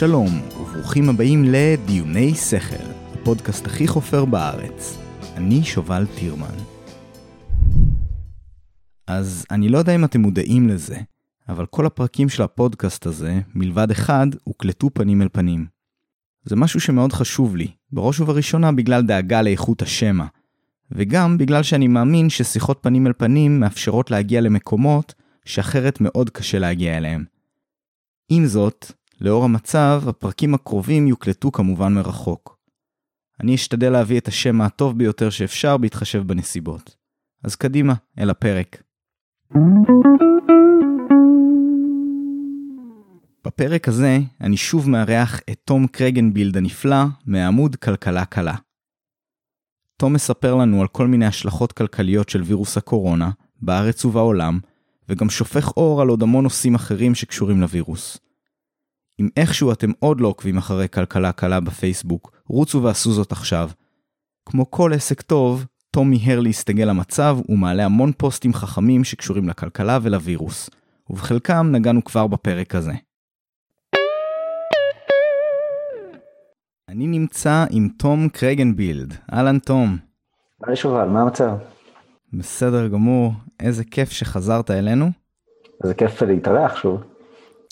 שלום, וברוכים הבאים לדיוני שכל, הפודקאסט הכי חופר בארץ. אני שובל טירמן. אז אני לא יודע אם אתם מודעים לזה, אבל כל הפרקים של הפודקאסט הזה, מלבד אחד, הוקלטו פנים אל פנים. זה משהו שמאוד חשוב לי, בראש ובראשונה בגלל דאגה לאיכות השמע, וגם בגלל שאני מאמין ששיחות פנים אל פנים מאפשרות להגיע למקומות שאחרת מאוד קשה להגיע אליהם. עם זאת, לאור המצב, הפרקים הקרובים יוקלטו כמובן מרחוק. אני אשתדל להביא את השם הטוב ביותר שאפשר בהתחשב בנסיבות. אז קדימה, אל הפרק. בפרק הזה אני שוב מארח את תום קרגנבילד הנפלא מעמוד כלכלה קלה. תום מספר לנו על כל מיני השלכות כלכליות של וירוס הקורונה, בארץ ובעולם, וגם שופך אור על עוד המון נושאים אחרים שקשורים לווירוס. אם איכשהו אתם עוד לא עוקבים אחרי כלכלה קלה בפייסבוק, רוצו ועשו זאת עכשיו. כמו כל עסק טוב, תום מיהר להסתגל למצב ומעלה המון פוסטים חכמים שקשורים לכלכלה ולווירוס, ובחלקם נגענו כבר בפרק הזה. אני נמצא עם תום קרגנבילד. אהלן תום. היי שובל, מה המצב? בסדר גמור, איזה כיף שחזרת אלינו. איזה כיף להתארח שוב.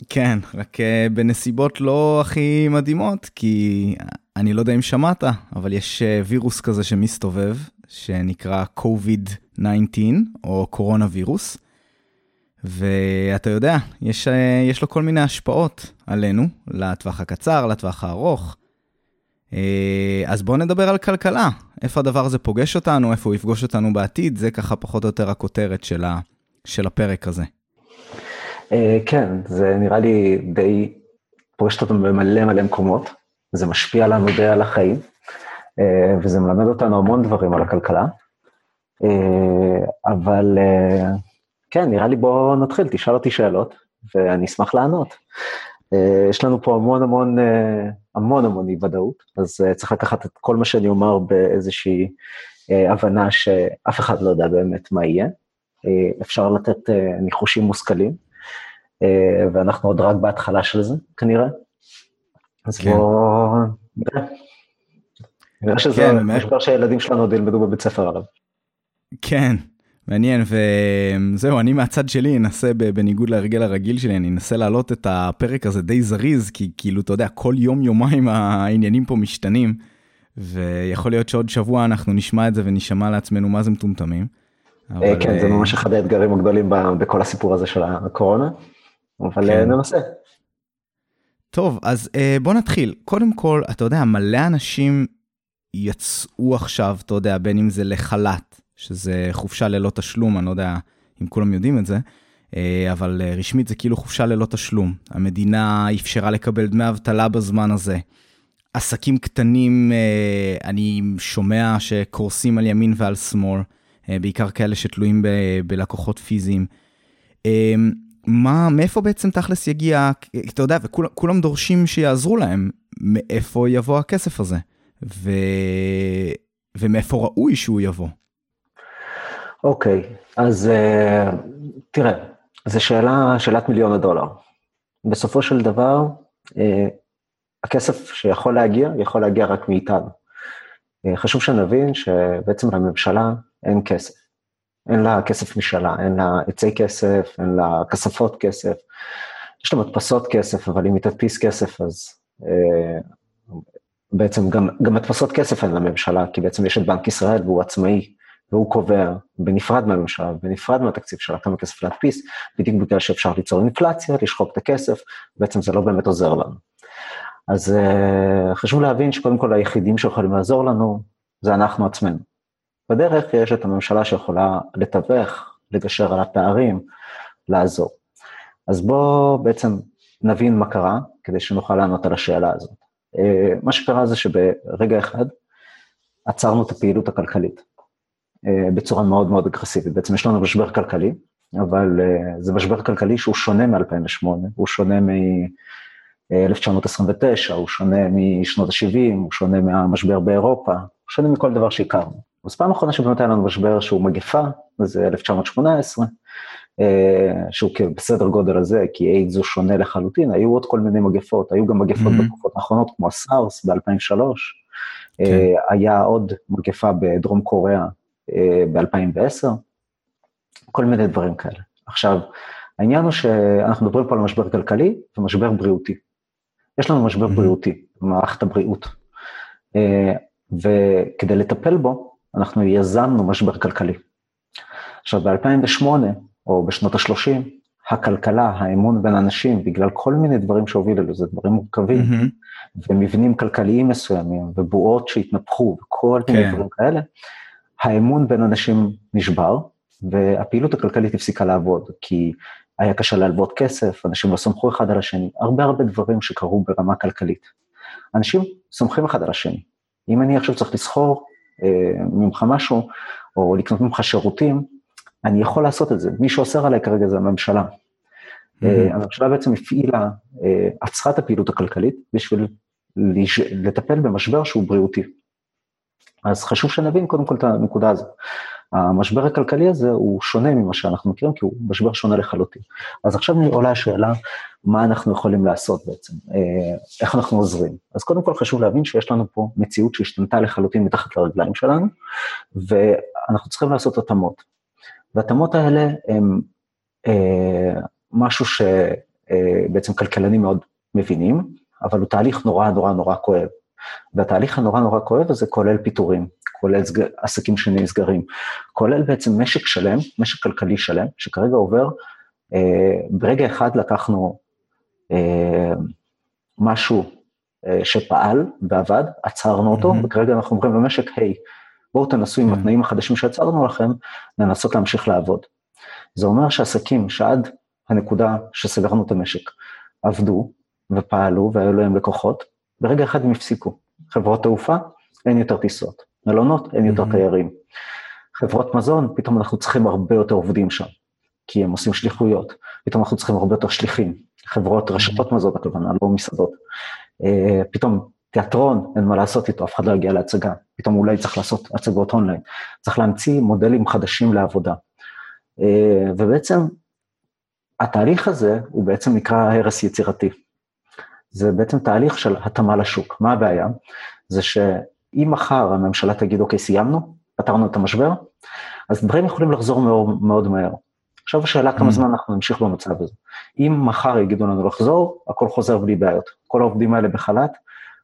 כן, רק אה, בנסיבות לא הכי מדהימות, כי אני לא יודע אם שמעת, אבל יש אה, וירוס כזה שמסתובב, שנקרא COVID-19, או קורונה וירוס. ואתה יודע, יש, אה, יש לו כל מיני השפעות עלינו, לטווח הקצר, לטווח הארוך. אז בואו נדבר על כלכלה. איפה הדבר הזה פוגש אותנו, איפה הוא יפגוש אותנו בעתיד, זה ככה פחות או יותר הכותרת של, ה, של הפרק הזה. אה, כן, זה נראה לי די פוגשת אותנו במלא מלא מקומות, זה משפיע לנו די על החיים, אה, וזה מלמד אותנו המון דברים על הכלכלה. אה, אבל כן, נראה לי בואו נתחיל, תשאל אותי שאלות, ואני אשמח לענות. יש לנו פה המון המון, המון המון אי ודאות, אז צריך לקחת את כל מה שאני אומר באיזושהי הבנה שאף אחד לא יודע באמת מה יהיה. אפשר לתת ניחושים מושכלים, ואנחנו עוד רק בהתחלה של זה, כנראה. אז כן. בואו... נראה שזה כן, משבר שהילדים שלנו עוד ילמדו בבית ספר עליו. כן, מעניין, וזהו, אני מהצד שלי אנסה, בניגוד להרגל הרגיל שלי, אני אנסה להעלות את הפרק הזה די זריז, כי כאילו, אתה יודע, כל יום-יומיים העניינים פה משתנים, ויכול להיות שעוד שבוע אנחנו נשמע את זה ונשמע לעצמנו מה זה מטומטמים. אה, כן, זה אה, ממש אחד האתגרים הגדולים בכל הסיפור הזה של הקורונה. אבל כן. אה, ננסה. טוב, אז uh, בוא נתחיל. קודם כל, אתה יודע, מלא אנשים יצאו עכשיו, אתה יודע, בין אם זה לחל"ת, שזה חופשה ללא תשלום, אני לא יודע אם כולם יודעים את זה, uh, אבל רשמית זה כאילו חופשה ללא תשלום. המדינה אפשרה לקבל דמי אבטלה בזמן הזה. עסקים קטנים, אני שומע שקורסים על ימין ועל שמאל, בעיקר כאלה שתלויים ב- בלקוחות פיזיים. מה, מאיפה בעצם תכלס יגיע, אתה יודע, וכולם דורשים שיעזרו להם, מאיפה יבוא הכסף הזה, ו... ומאיפה ראוי שהוא יבוא. אוקיי, okay, אז uh, תראה, זו שאלה, שאלת מיליון הדולר. בסופו של דבר, uh, הכסף שיכול להגיע, יכול להגיע רק מאיתנו. Uh, חשוב שנבין שבעצם לממשלה אין כסף. אין לה כסף משלה, אין לה עצי כסף, אין לה כספות כסף. יש לה מדפסות כסף, אבל אם היא תדפיס כסף, אז אה, בעצם גם, גם מדפסות כסף אין לממשלה, כי בעצם יש את בנק ישראל והוא עצמאי, והוא קובע בנפרד מהממשלה, בנפרד מהתקציב שלה כמה כסף להדפיס, בדיוק בגלל שאפשר ליצור אינפלציה, לשחוק את הכסף, בעצם זה לא באמת עוזר לנו. אז אה, חשוב להבין שקודם כל היחידים שיכולים לעזור לנו, זה אנחנו עצמנו. בדרך יש את הממשלה שיכולה לתווך, לגשר על הפערים, לעזור. אז בואו בעצם נבין מה קרה, כדי שנוכל לענות על השאלה הזאת. אה, מה שקרה זה שברגע אחד עצרנו את הפעילות הכלכלית אה, בצורה מאוד מאוד אגרסיבית. בעצם יש לנו משבר כלכלי, אבל אה, זה משבר כלכלי שהוא שונה מ-2008, הוא שונה מ-1929, הוא שונה משנות ה-70, הוא שונה מהמשבר באירופה, הוא שונה מכל דבר שהכרנו. אז פעם אחרונה שבאמת היה לנו משבר שהוא מגפה, זה 1918, שהוא בסדר גודל הזה, כי איידס הוא שונה לחלוטין, היו עוד כל מיני מגפות, היו גם מגפות mm-hmm. בתקופות האחרונות, כמו הסארס ב-2003, כן. היה עוד מגפה בדרום קוריאה ב-2010, כל מיני דברים כאלה. עכשיו, העניין הוא שאנחנו מדברים פה על משבר כלכלי ומשבר בריאותי. יש לנו משבר mm-hmm. בריאותי במערכת הבריאות, וכדי לטפל בו, אנחנו יזמנו משבר כלכלי. עכשיו, ב-2008, או בשנות ה-30, הכלכלה, האמון בין אנשים, בגלל כל מיני דברים שהובילו לזה, דברים מורכבים, mm-hmm. ומבנים כלכליים מסוימים, ובועות שהתנפחו, וכל מיני כן. דברים כאלה, האמון בין אנשים נשבר, והפעילות הכלכלית הפסיקה לעבוד, כי היה קשה להלוות כסף, אנשים לא סמכו אחד על השני, הרבה הרבה דברים שקרו ברמה כלכלית. אנשים סומכים אחד על השני. אם אני עכשיו צריך לסחור ממך משהו, או לקנות ממך שירותים, אני יכול לעשות את זה. מי שאוסר עליי כרגע זה הממשלה. Mm-hmm. הממשלה בעצם הפעילה, אה, עצרה את הפעילות הכלכלית בשביל לטפל במשבר שהוא בריאותי. אז חשוב שנבין קודם כל את הנקודה הזאת. המשבר הכלכלי הזה הוא שונה ממה שאנחנו מכירים, כי הוא משבר שונה לחלוטין. אז עכשיו עולה השאלה, מה אנחנו יכולים לעשות בעצם, אה, איך אנחנו עוזרים. אז קודם כל חשוב להבין שיש לנו פה מציאות שהשתנתה לחלוטין מתחת לרגליים שלנו, ואנחנו צריכים לעשות התאמות. וההתאמות האלה הם אה, משהו שבעצם אה, כלכלנים מאוד מבינים, אבל הוא תהליך נורא נורא נורא כואב. והתהליך הנורא נורא כואב הזה כולל פיטורים, כולל. עסקים שנסגרים, כולל בעצם משק שלם, משק כלכלי שלם, שכרגע עובר, אה, ברגע אחד לקחנו אה, משהו אה, שפעל ועבד, עצרנו אותו, mm-hmm. וכרגע אנחנו אומרים למשק, היי, hey, בואו תנסו עם. התנאים החדשים שיצרנו לכם, לנסות להמשיך לעבוד. זה אומר שעסקים שעד הנקודה שסגרנו את המשק, עבדו ופעלו והיו להם לקוחות, ברגע אחד הם הפסיקו. חברות תעופה, אין יותר טיסות. מלונות, אין יותר תיירים. חברות מזון, פתאום אנחנו צריכים הרבה יותר עובדים שם, כי הם עושים שליחויות. פתאום אנחנו צריכים הרבה יותר שליחים. חברות, רשתות מזון, הכוונה, לא מסעדות. אה, פתאום תיאטרון, אין מה לעשות איתו, אף אחד לא יגיע להצגה. פתאום אולי צריך לעשות הצגות אונליין. צריך להמציא מודלים חדשים לעבודה. אה, ובעצם, התהליך הזה הוא בעצם נקרא הרס יצירתי. זה בעצם תהליך של התאמה לשוק. מה הבעיה? זה שאם מחר הממשלה תגיד, אוקיי, סיימנו, פתרנו את המשבר, אז דברים יכולים לחזור מאוד, מאוד מהר. עכשיו השאלה כמה mm. זמן אנחנו נמשיך במצב הזה. אם מחר יגידו לנו לחזור, הכל חוזר בלי בעיות. כל העובדים האלה בחל"ת,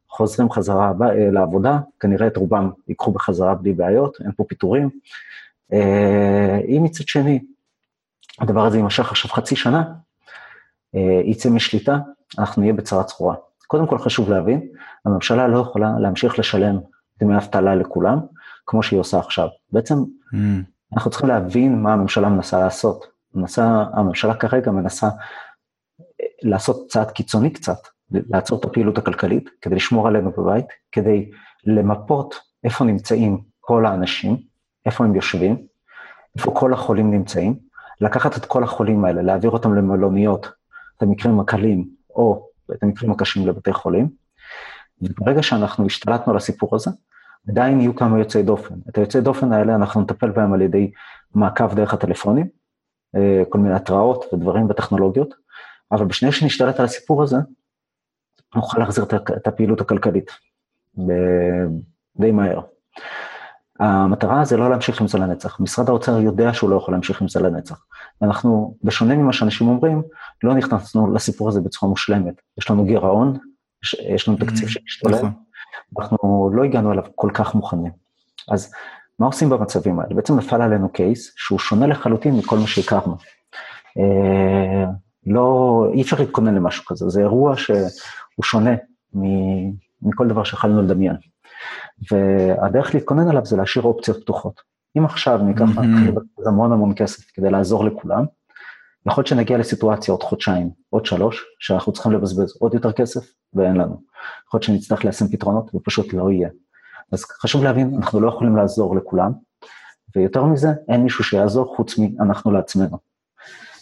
חוזרים חזרה אה, לעבודה, כנראה את רובם ייקחו בחזרה בלי בעיות, אין פה פיטורים. אה, אם מצד שני, הדבר הזה יימשך עכשיו חצי שנה, אה, יצא משליטה, אנחנו נהיה בצרה צרורה. קודם כל חשוב להבין, הממשלה לא יכולה להמשיך לשלם דמי אבטלה לכולם, כמו שהיא עושה עכשיו. בעצם mm. אנחנו צריכים להבין מה הממשלה מנסה לעשות. מנסה, הממשלה כרגע מנסה לעשות צעד קיצוני קצת, לעצור את הפעילות הכלכלית, כדי לשמור עלינו בבית, כדי למפות איפה נמצאים כל האנשים, איפה הם יושבים, איפה כל החולים נמצאים, לקחת את כל החולים האלה, להעביר אותם למלוניות, את המקרים הקלים, או את המקרים הקשים לבתי חולים, וברגע שאנחנו השתלטנו על הסיפור הזה, עדיין יהיו כמה יוצאי דופן. את היוצאי דופן האלה אנחנו נטפל בהם על ידי מעקב דרך הטלפונים, אה, כל מיני התראות ודברים וטכנולוגיות, אבל בשנייה שנשתלט על הסיפור הזה, נוכל להחזיר את הפעילות הכלכלית די מהר. המטרה זה לא להמשיך עם זה לנצח. משרד האוצר יודע שהוא לא יכול להמשיך עם זה לנצח. ואנחנו, בשונה ממה שאנשים אומרים, לא נכנסנו לסיפור הזה בצורה מושלמת. יש לנו גירעון, יש, לנו תקציב mm, שמשתולל, נכון. אנחנו לא הגענו אליו כל כך מוכנים. אז מה עושים במצבים האלה? בעצם נפל עלינו קייס שהוא שונה לחלוטין מכל מה שהכרנו. אה, לא, אי אפשר להתכונן למשהו כזה, זה אירוע שהוא שונה מכל דבר שיכולנו לדמיין. והדרך להתכונן עליו זה להשאיר אופציות פתוחות. אם עכשיו ניקח mm-hmm. המון המון כסף כדי לעזור לכולם, יכול להיות שנגיע לסיטואציה עוד חודשיים, עוד שלוש, שאנחנו צריכים לבזבז עוד יותר כסף ואין לנו. יכול להיות שנצטרך ליישם פתרונות ופשוט לא יהיה. אז חשוב להבין, אנחנו לא יכולים לעזור לכולם, ויותר מזה, אין מישהו שיעזור חוץ מאנחנו לעצמנו.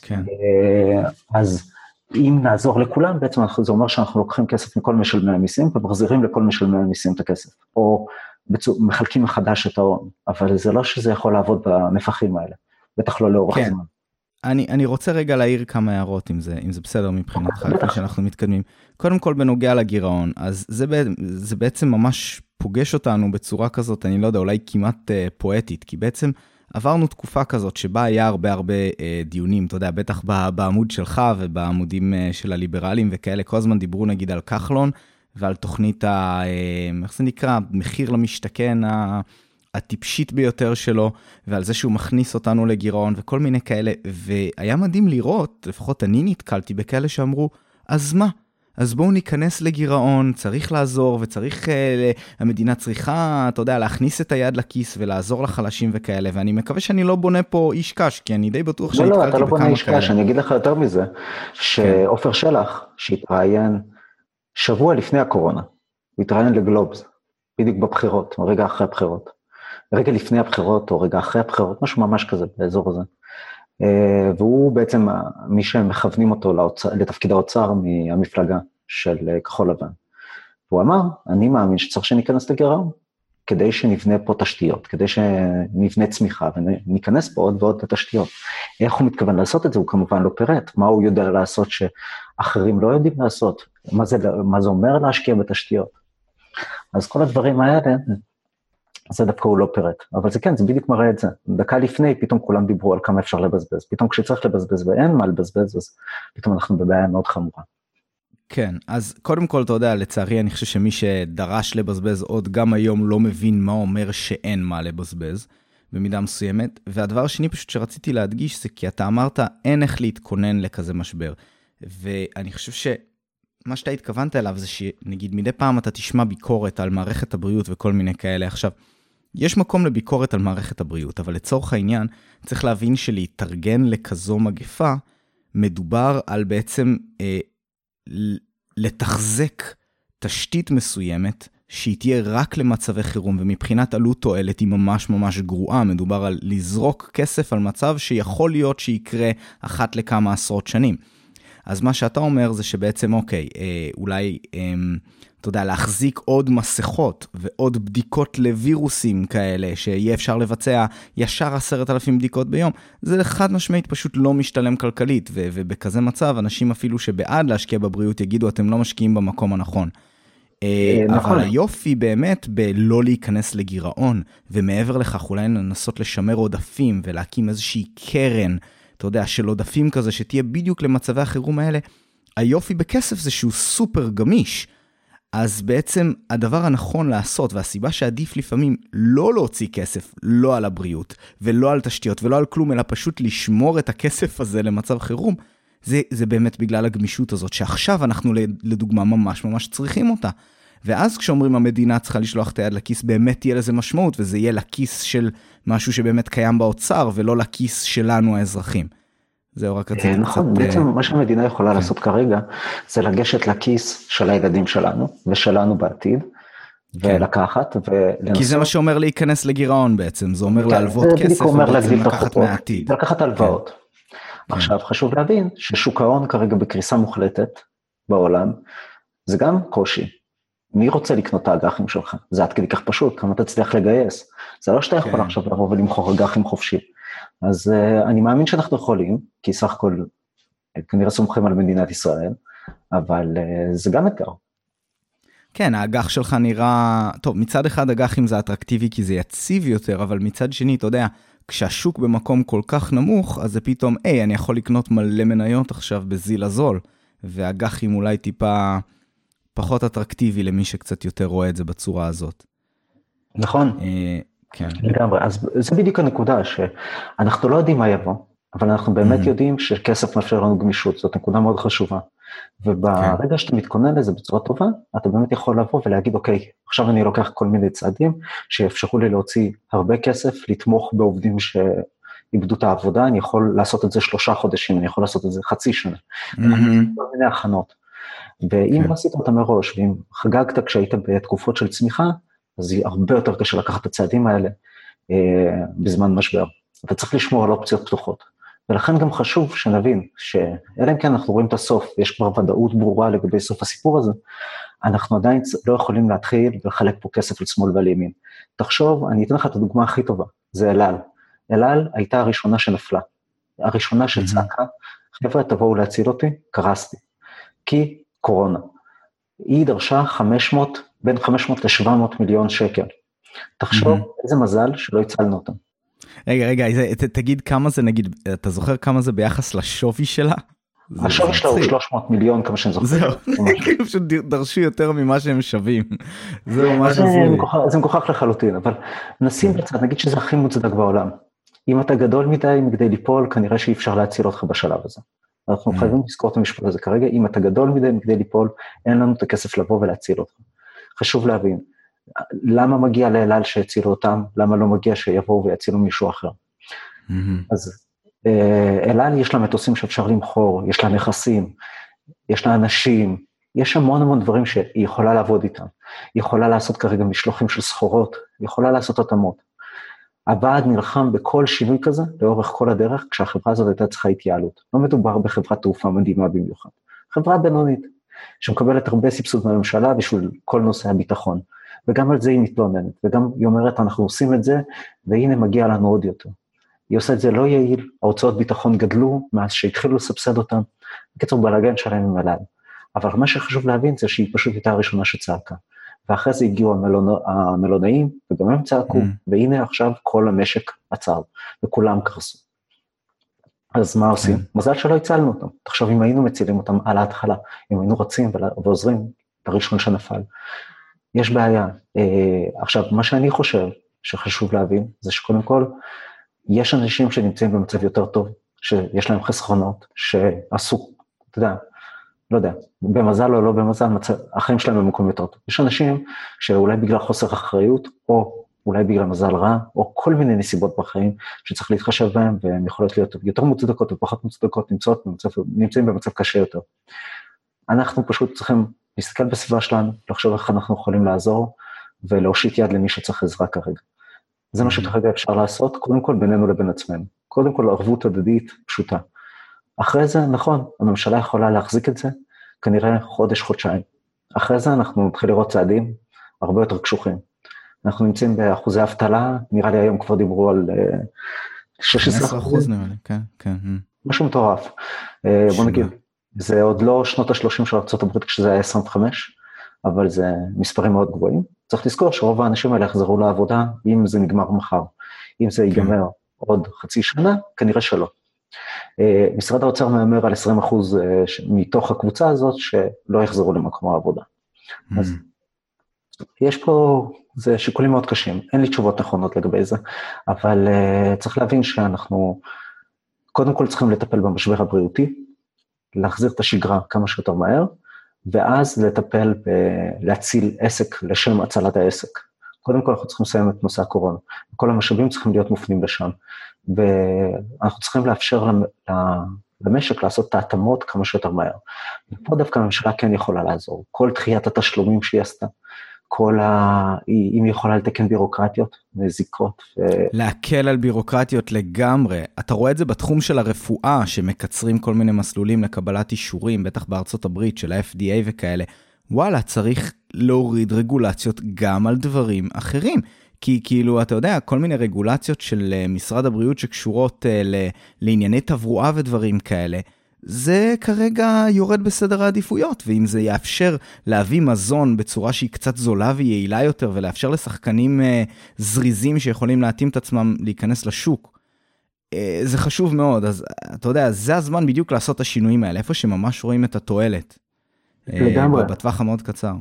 כן. אה, אז אם נעזור לכולם, בעצם זה אומר שאנחנו לוקחים כסף מכל משלמי המיסים ומחזירים לכל משלמי המיסים את הכסף, או בצור, מחלקים מחדש את ההון, אבל זה לא שזה יכול לעבוד בנפחים האלה, בטח לא לאורך כן. זמן. אני, אני רוצה רגע להעיר כמה הערות, אם זה, אם זה בסדר מבחינתך, לפני שאנחנו מתקדמים. קודם כל, בנוגע לגירעון, אז זה, זה בעצם ממש פוגש אותנו בצורה כזאת, אני לא יודע, אולי כמעט uh, פואטית, כי בעצם עברנו תקופה כזאת שבה היה הרבה הרבה uh, דיונים, אתה יודע, בטח בעמוד שלך ובעמודים uh, של הליברלים וכאלה, כל הזמן דיברו נגיד על כחלון ועל תוכנית ה... Uh, איך זה נקרא? מחיר למשתכן ה... הטיפשית ביותר שלו, ועל זה שהוא מכניס אותנו לגירעון וכל מיני כאלה, והיה מדהים לראות, לפחות אני נתקלתי בכאלה שאמרו, אז מה? אז בואו ניכנס לגירעון, צריך לעזור וצריך, אה, המדינה צריכה, אתה יודע, להכניס את היד לכיס ולעזור לחלשים וכאלה, ואני מקווה שאני לא בונה פה איש קש, כי אני די בטוח שנתקלתי בכמה כאלה. לא, לא, אתה לא בונה איש קש, אני אגיד לך יותר מזה, שעופר כן. שלח, שהתראיין שבוע לפני הקורונה, הוא התראיין לגלובס, בדיוק בבחירות, רגע אחרי הבחירות. רגע לפני הבחירות או רגע אחרי הבחירות, משהו ממש כזה באזור הזה. אה, והוא בעצם מי שמכוונים אותו לאוצר, לתפקיד האוצר מהמפלגה של אה, כחול לבן. והוא אמר, אני מאמין שצריך שניכנס לגירעון, כדי שנבנה פה תשתיות, כדי שנבנה צמיחה וניכנס פה עוד ועוד לתשתיות. איך הוא מתכוון לעשות את זה? הוא כמובן לא פירט. מה הוא יודע לעשות שאחרים לא יודעים לעשות? מה זה, מה זה אומר להשקיע בתשתיות? אז כל הדברים האלה זה דווקא הוא לא פירט, אבל זה כן, זה בדיוק מראה את זה. דקה לפני, פתאום כולם דיברו על כמה אפשר לבזבז. פתאום כשצריך לבזבז ואין מה לבזבז, אז פתאום אנחנו בבעיה מאוד חמורה. כן, אז קודם כל, אתה יודע, לצערי, אני חושב שמי שדרש לבזבז עוד גם היום לא מבין מה אומר שאין מה לבזבז, במידה מסוימת. והדבר השני פשוט שרציתי להדגיש זה כי אתה אמרת, אין איך להתכונן לכזה משבר. ואני חושב ש... מה שאתה התכוונת אליו זה שנגיד מדי פעם אתה תשמע ביקורת על מערכת הבריאות וכל מיני כאלה. עכשיו, יש מקום לביקורת על מערכת הבריאות, אבל לצורך העניין, צריך להבין שלהתארגן לכזו מגפה, מדובר על בעצם אה, לתחזק תשתית מסוימת, שהיא תהיה רק למצבי חירום, ומבחינת עלות תועלת היא ממש ממש גרועה. מדובר על לזרוק כסף על מצב שיכול להיות שיקרה אחת לכמה עשרות שנים. אז מה שאתה אומר זה שבעצם, אוקיי, אה, אולי, אה, אתה יודע, להחזיק עוד מסכות ועוד בדיקות לווירוסים כאלה, שיהיה אפשר לבצע ישר עשרת אלפים בדיקות ביום, זה חד משמעית פשוט לא משתלם כלכלית, ו- ובכזה מצב, אנשים אפילו שבעד להשקיע בבריאות יגידו, אתם לא משקיעים במקום הנכון. אה, אה, נכון. אבל היופי באמת בלא להיכנס לגירעון, ומעבר לכך אולי לנסות לשמר עודפים ולהקים איזושהי קרן אתה יודע, של עודפים כזה, שתהיה בדיוק למצבי החירום האלה, היופי בכסף זה שהוא סופר גמיש. אז בעצם הדבר הנכון לעשות, והסיבה שעדיף לפעמים לא להוציא כסף, לא על הבריאות, ולא על תשתיות, ולא על כלום, אלא פשוט לשמור את הכסף הזה למצב חירום, זה, זה באמת בגלל הגמישות הזאת, שעכשיו אנחנו לדוגמה ממש ממש צריכים אותה. ואז כשאומרים המדינה צריכה לשלוח את היד לכיס, באמת תהיה לזה משמעות, וזה יהיה לכיס של משהו שבאמת קיים באוצר, ולא לכיס שלנו האזרחים. זהו, רק רציתי קצת... נכון, בעצם אה, מה שהמדינה יכולה כן. לעשות כרגע, זה לגשת לכיס של הילדים שלנו, ושלנו בעתיד, כן. ולקחת ולנסות... כי זה מה שאומר להיכנס לגירעון בעצם, זה אומר כן, להלוות כסף, ובעצם לקחת מהעתיד. לקחת הלוואות. עכשיו חשוב להבין ששוק ההון כרגע בקריסה מוחלטת בעולם, זה גם קושי. מי רוצה לקנות את האג"חים שלך? זה עד כדי כך פשוט, כמה תצליח לגייס. זה לא שאתה יכול כן. עכשיו לבוא ולמכור אג"חים חופשי. אז uh, אני מאמין שאנחנו יכולים, כי סך הכל כנראה סומכים על מדינת ישראל, אבל uh, זה גם אתגר. כן, האג"ח שלך נראה, טוב, מצד אחד אג"חים זה אטרקטיבי כי זה יציב יותר, אבל מצד שני, אתה יודע, כשהשוק במקום כל כך נמוך, אז זה פתאום, היי, אני יכול לקנות מלא מניות עכשיו בזיל הזול, ואג"חים אולי טיפה פחות אטרקטיבי למי שקצת יותר רואה את זה בצורה הזאת. נכון. אה, כן. לגמרי, אז זה בדיוק הנקודה, שאנחנו לא יודעים מה יבוא, אבל אנחנו באמת mm-hmm. יודעים שכסף מאפשר לנו גמישות, זאת נקודה מאוד חשובה. וברגע כן. שאתה מתכונן לזה בצורה טובה, אתה באמת יכול לבוא ולהגיד, אוקיי, עכשיו אני לוקח כל מיני צעדים שיאפשרו לי להוציא הרבה כסף, לתמוך בעובדים ש... איבדו את העבודה, אני יכול לעשות את זה שלושה חודשים, אני יכול לעשות את זה חצי שנה. Mm-hmm. כל מיני הכנות. ואם כן. לא עשית אותה מראש, ואם חגגת כשהיית בתקופות של צמיחה, אז היא הרבה יותר קשה לקחת את הצעדים האלה אה, בזמן משבר. אתה צריך לשמור על אופציות פתוחות. ולכן גם חשוב שנבין שאלא אם כן אנחנו רואים את הסוף, יש כבר ודאות ברורה לגבי סוף הסיפור הזה, אנחנו עדיין לא יכולים להתחיל ולחלק פה כסף לשמאל ועל ימין. תחשוב, אני אתן לך את הדוגמה הכי טובה, זה אלעל. אלעל הייתה הראשונה שנפלה. הראשונה שצעקה, חבר'ה, תבואו להציל אותי, קרסתי. כי קורונה. היא דרשה 500, בין 500 ל-700 מיליון שקל. תחשוב mm-hmm. איזה מזל שלא הצלנו אותם. רגע, רגע, ת, תגיד כמה זה, נגיד, אתה זוכר כמה זה ביחס לשווי שלה? השווי שלה הוא 300 מיליון כמה שאני זוכר. זהו, כאילו פשוט דרשו יותר ממה שהם שווים. זה ממש זה מגוחך לחלוטין, אבל נשים בצד, נגיד שזה הכי מוצדק בעולם. אם אתה גדול מדי מכדי ליפול, כנראה שאי אפשר להציל אותך בשלב הזה. אנחנו mm. חייבים לזכור את המשפט הזה כרגע, אם אתה גדול מדי מכדי ליפול, אין לנו את הכסף לבוא ולהציל אותך. חשוב להבין, למה מגיע לאלעל שיצילו אותם, למה לא מגיע שיבואו ויצילו מישהו אחר. Mm-hmm. אז אה, אלעל יש לה מטוסים שאפשר למכור, יש לה נכסים, יש לה אנשים, יש המון המון דברים שהיא יכולה לעבוד איתם. היא יכולה לעשות כרגע משלוחים של סחורות, היא יכולה לעשות התאמות. הוועד נלחם בכל שינוי כזה לאורך כל הדרך, כשהחברה הזאת הייתה צריכה התייעלות. לא מדובר בחברת תעופה מדהימה במיוחד. חברה בינונית, שמקבלת הרבה סבסוד מהממשלה בשביל כל נושא הביטחון. וגם על זה היא מתלוננת, וגם היא אומרת, אנחנו עושים את זה, והנה מגיע לנו עוד יותר. היא עושה את זה לא יעיל, ההוצאות ביטחון גדלו מאז שהתחילו לסבסד אותם, בקיצור בלאגן שלהם עם הל"ל. אבל מה שחשוב להבין זה שהיא פשוט הייתה הראשונה שצעקה. ואחרי זה הגיעו המלונא, המלונאים, וגם הם צעקו, mm. והנה עכשיו כל המשק עצר, וכולם קרסו. אז מה עושים? Mm. מזל שלא הצלנו אותם. תחשוב, אם היינו מצילים אותם על ההתחלה, אם היינו רצים ועוזרים לראשון שנפל. יש בעיה. אה, עכשיו, מה שאני חושב שחשוב להבין, זה שקודם כל, יש אנשים שנמצאים במצב יותר טוב, שיש להם חסכונות, שעשו, אתה יודע, לא יודע, במזל או לא במזל, החיים שלהם במקום יותר טוב. יש אנשים שאולי בגלל חוסר אחריות, או אולי בגלל מזל רע, או כל מיני נסיבות בחיים שצריך להתחשב בהם, והן יכולות להיות יותר מוצדקות ופחות מוצדקות, נמצאות במצב, נמצאים במצב קשה יותר. אנחנו פשוט צריכים להסתכל בסביבה שלנו, לחשוב איך אנחנו יכולים לעזור, ולהושיט יד למי שצריך עזרה כרגע. זה מה mm-hmm. שכרגע אפשר לעשות, קודם כל בינינו לבין עצמנו. קודם כל ערבות הדדית פשוטה. אחרי זה, נכון, הממשלה יכולה להחזיק את זה, כנראה חודש, חודשיים. אחרי זה אנחנו נתחיל לראות צעדים הרבה יותר קשוחים. אנחנו נמצאים באחוזי אבטלה, נראה לי היום כבר דיברו על 16 אה, אחוז נראה לי, כן, כן. Mm. משהו מטורף. אה, בוא נגיד, זה עוד לא שנות ה-30 של ארה"ב כשזה היה 25, אבל זה מספרים מאוד גבוהים. צריך לזכור שרוב האנשים האלה יחזרו לעבודה אם זה נגמר מחר. אם זה כן. ייגמר עוד חצי שנה, כנראה שלא. אה, משרד האוצר מהמר על 20 אחוז אה, מתוך הקבוצה הזאת שלא יחזרו למקום העבודה. Mm. אז יש פה, זה שיקולים מאוד קשים, אין לי תשובות נכונות לגבי זה, אבל uh, צריך להבין שאנחנו קודם כל צריכים לטפל במשבר הבריאותי, להחזיר את השגרה כמה שיותר מהר, ואז לטפל, ב, להציל עסק לשם הצלת העסק. קודם כל אנחנו צריכים לסיים את נושא הקורונה, כל המשאבים צריכים להיות מופנים לשם, ואנחנו צריכים לאפשר למשק לעשות את ההתאמות כמה שיותר מהר. ופה דווקא הממשלה כן יכולה לעזור, כל דחיית התשלומים שהיא עשתה, כל ה... אם היא יכולה לתקן בירוקרטיות מזיקות. ו... להקל על בירוקרטיות לגמרי. אתה רואה את זה בתחום של הרפואה, שמקצרים כל מיני מסלולים לקבלת אישורים, בטח בארצות הברית, של ה-FDA וכאלה. וואלה, צריך להוריד רגולציות גם על דברים אחרים. כי כאילו, אתה יודע, כל מיני רגולציות של אה, משרד הבריאות שקשורות uh, לענייני תברואה ודברים כאלה, זה כרגע יורד בסדר העדיפויות, ואם זה יאפשר להביא מזון בצורה שהיא קצת זולה ויעילה יותר, ולאפשר לשחקנים uh, זריזים שיכולים להתאים את עצמם להיכנס לשוק, uh, זה חשוב מאוד. אז אתה יודע, זה הזמן בדיוק לעשות את השינויים האלה, איפה שממש רואים את התועלת. לגמרי. Uh, בטווח המאוד קצר.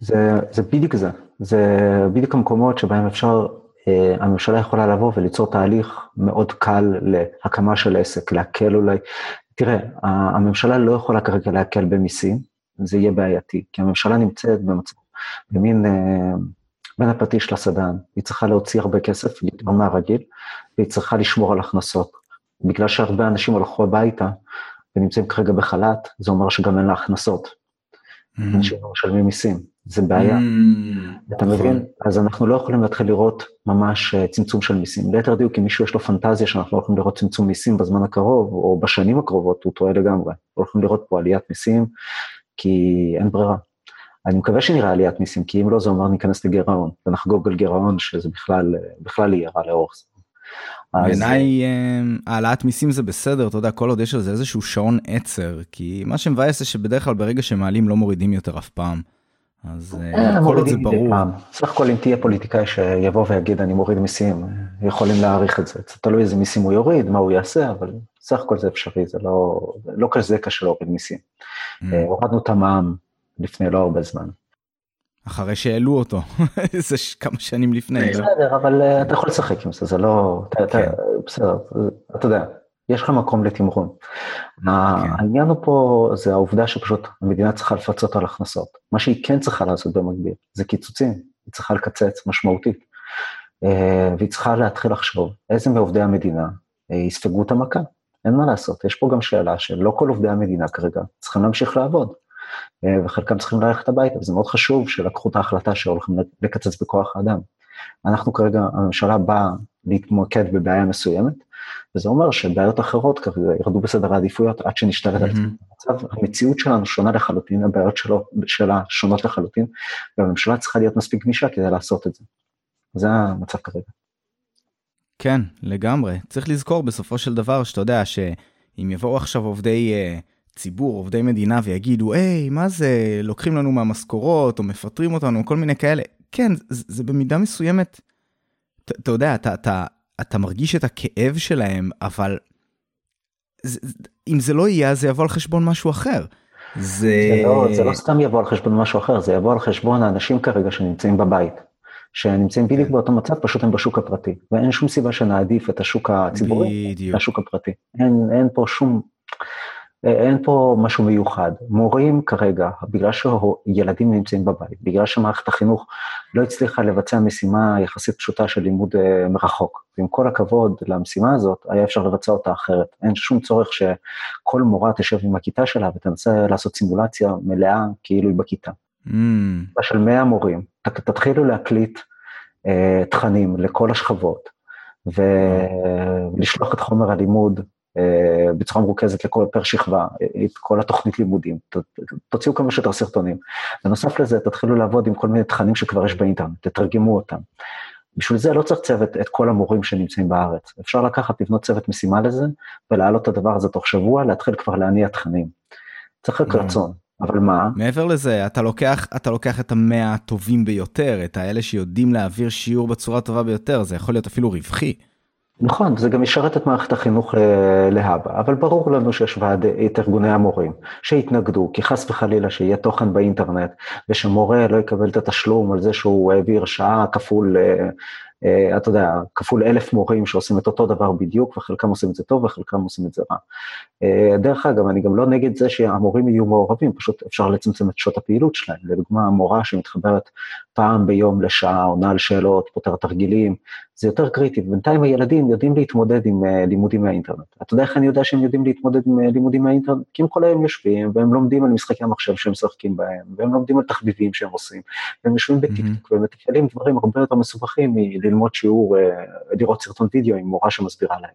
זה, זה בדיוק זה, זה בדיוק המקומות שבהם אפשר, אה, הממשלה יכולה לבוא וליצור תהליך מאוד קל להקמה של עסק, להקל אולי. תראה, הממשלה לא יכולה כרגע להקל במיסים, זה יהיה בעייתי, כי הממשלה נמצאת במצב, במין, אה, בין הפטיש לסדן, היא צריכה להוציא הרבה כסף, יותר מהרגיל, והיא צריכה לשמור על הכנסות. בגלל שהרבה אנשים הלכו הביתה ונמצאים כרגע בחל"ת, זה אומר שגם אין לה הכנסות. Mm-hmm. אנשים לא משלמים מיסים. זה בעיה. Mm, אתה נכון. מבין? אז אנחנו לא יכולים להתחיל לראות ממש אה, צמצום של מיסים. ליתר דיוק, אם מישהו יש לו פנטזיה שאנחנו לא יכולים לראות צמצום מיסים בזמן הקרוב, או בשנים הקרובות, הוא טועה לגמרי. לא יכולים לראות פה עליית מיסים, כי אין ברירה. אני מקווה שנראה עליית מיסים, כי אם לא, זה אומר ניכנס לגירעון, ונחגוג על גירעון שזה בכלל, בכלל יהיה רע לאורך זמן. בעיניי אה, העלאת מיסים זה בסדר, אתה יודע, כל עוד יש על זה איזשהו שעון עצר, כי מה שמבאס זה שבדרך כלל ברגע שמעלים לא מורידים יותר אף פעם. אז אה, כל עוד זה ברור. סך הכל אם תהיה פוליטיקאי שיבוא ויגיד אני מוריד מיסים, יכולים להעריך את זה. זה תלוי איזה מיסים הוא יוריד, מה הוא יעשה, אבל סך הכל זה אפשרי, זה לא, לא כזה קשה להוריד מיסים. Mm. הורדנו את המע"מ לפני לא הרבה זמן. אחרי שהעלו אותו, זה כמה שנים לפני. לא? בסדר, אבל אתה יכול לשחק עם זה, זה לא... כן. בסדר, אתה יודע, יש לך מקום לתמרון. כן. העניין הוא פה, זה העובדה שפשוט המדינה צריכה לפצות על הכנסות. מה שהיא כן צריכה לעשות במקביל, זה קיצוצים. היא צריכה לקצץ משמעותית. Uh, והיא צריכה להתחיל לחשוב איזה מעובדי המדינה uh, יספגו את המכה. אין מה לעשות, יש פה גם שאלה שלא כל עובדי המדינה כרגע צריכים להמשיך לעבוד. אה, וחלקם צריכים ללכת הביתה, וזה מאוד חשוב שלקחו את ההחלטה שהולכים לקצץ בכוח האדם. אנחנו כרגע, הממשלה באה להתמקד בבעיה מסוימת, וזה אומר שבעיות אחרות כרגע ירדו בסדר העדיפויות עד שנשתלט על המצב. המציאות שלנו שונה לחלוטין, הבעיות שלו, שלה שונות לחלוטין, והממשלה צריכה להיות מספיק גמישה כדי לעשות את זה. זה המצב כרגע. כן, לגמרי. צריך לזכור בסופו של דבר שאתה יודע שאם יבואו עכשיו עובדי... Uh... ציבור, עובדי מדינה, ויגידו, היי, מה זה, לוקחים לנו מהמשכורות, או מפטרים אותנו, כל מיני כאלה. כן, זה, זה במידה מסוימת, אתה יודע, אתה, אתה, אתה מרגיש את הכאב שלהם, אבל זה, אם זה לא יהיה, זה יבוא על חשבון משהו אחר. זה... זה, לא, זה לא סתם יבוא על חשבון משהו אחר, זה יבוא על חשבון האנשים כרגע שנמצאים בבית. שנמצאים בדיוק כן. באותו מצב, פשוט הם בשוק הפרטי. ואין שום סיבה שנעדיף את השוק הציבורי לשוק הפרטי. אין, אין פה שום, אין פה משהו מיוחד. מורים כרגע, בגלל שילדים נמצאים בבית, בגלל שמערכת החינוך לא הצליחה לבצע משימה יחסית פשוטה של לימוד אה, מרחוק, ועם כל הכבוד למשימה הזאת, היה אפשר לבצע אותה אחרת. אין שום צורך שכל מורה תשב עם הכיתה שלה ותנסה לעשות סימולציה מלאה כאילו היא בכיתה. Mm. של 100 מורים, תתחילו להקליט אה, תכנים לכל השכבות, ולשלוח את חומר הלימוד בצורה מרוכזת לכל פר שכבה, את כל התוכנית לימודים, תוציאו כמה שיותר סרטונים. בנוסף לזה, תתחילו לעבוד עם כל מיני תכנים שכבר יש באינטרנט, תתרגמו אותם. בשביל זה לא צריך צוות את כל המורים שנמצאים בארץ. אפשר לקחת, לבנות צוות משימה לזה, ולהעלות את הדבר הזה תוך שבוע, להתחיל כבר להניע תכנים. צריך רק mm. רצון, אבל מה? מעבר לזה, אתה לוקח, אתה לוקח את המאה הטובים ביותר, את האלה שיודעים להעביר שיעור בצורה טובה ביותר, זה יכול להיות אפילו רווחי. נכון, זה גם ישרת את מערכת החינוך אה, להבא, אבל ברור לנו שיש ועד את ארגוני המורים שהתנגדו, כי חס וחלילה שיהיה תוכן באינטרנט, ושמורה לא יקבל את התשלום על זה שהוא העביר שעה כפול אה, אה, אתה יודע, כפול אלף מורים שעושים את אותו דבר בדיוק, וחלקם עושים את זה טוב וחלקם עושים את זה רע. אה, דרך אגב, אני גם לא נגד זה שהמורים יהיו מעורבים, פשוט אפשר לצמצם את שעות הפעילות שלהם. לדוגמה, מורה שמתחברת פעם ביום לשעה, עונה על שאלות, פותר תרגילים, זה יותר קריטי. בינתיים הילדים יודעים להתמודד עם uh, לימודים מהאינטרנט. אתה יודע איך אני יודע שהם יודעים להתמודד עם uh, לימודים מהאינטרנט? כי הם כל היום יושבים, והם לומדים על משחקי המחשב שהם משחקים בהם, והם לומדים על תחביבים שהם עושים, והם יושבים בטיקטוק, mm-hmm. ומתפעלים דברים הרבה יותר מסובכים מללמוד שיעור, uh, לראות סרטון וידאו עם מורה שמסבירה להם.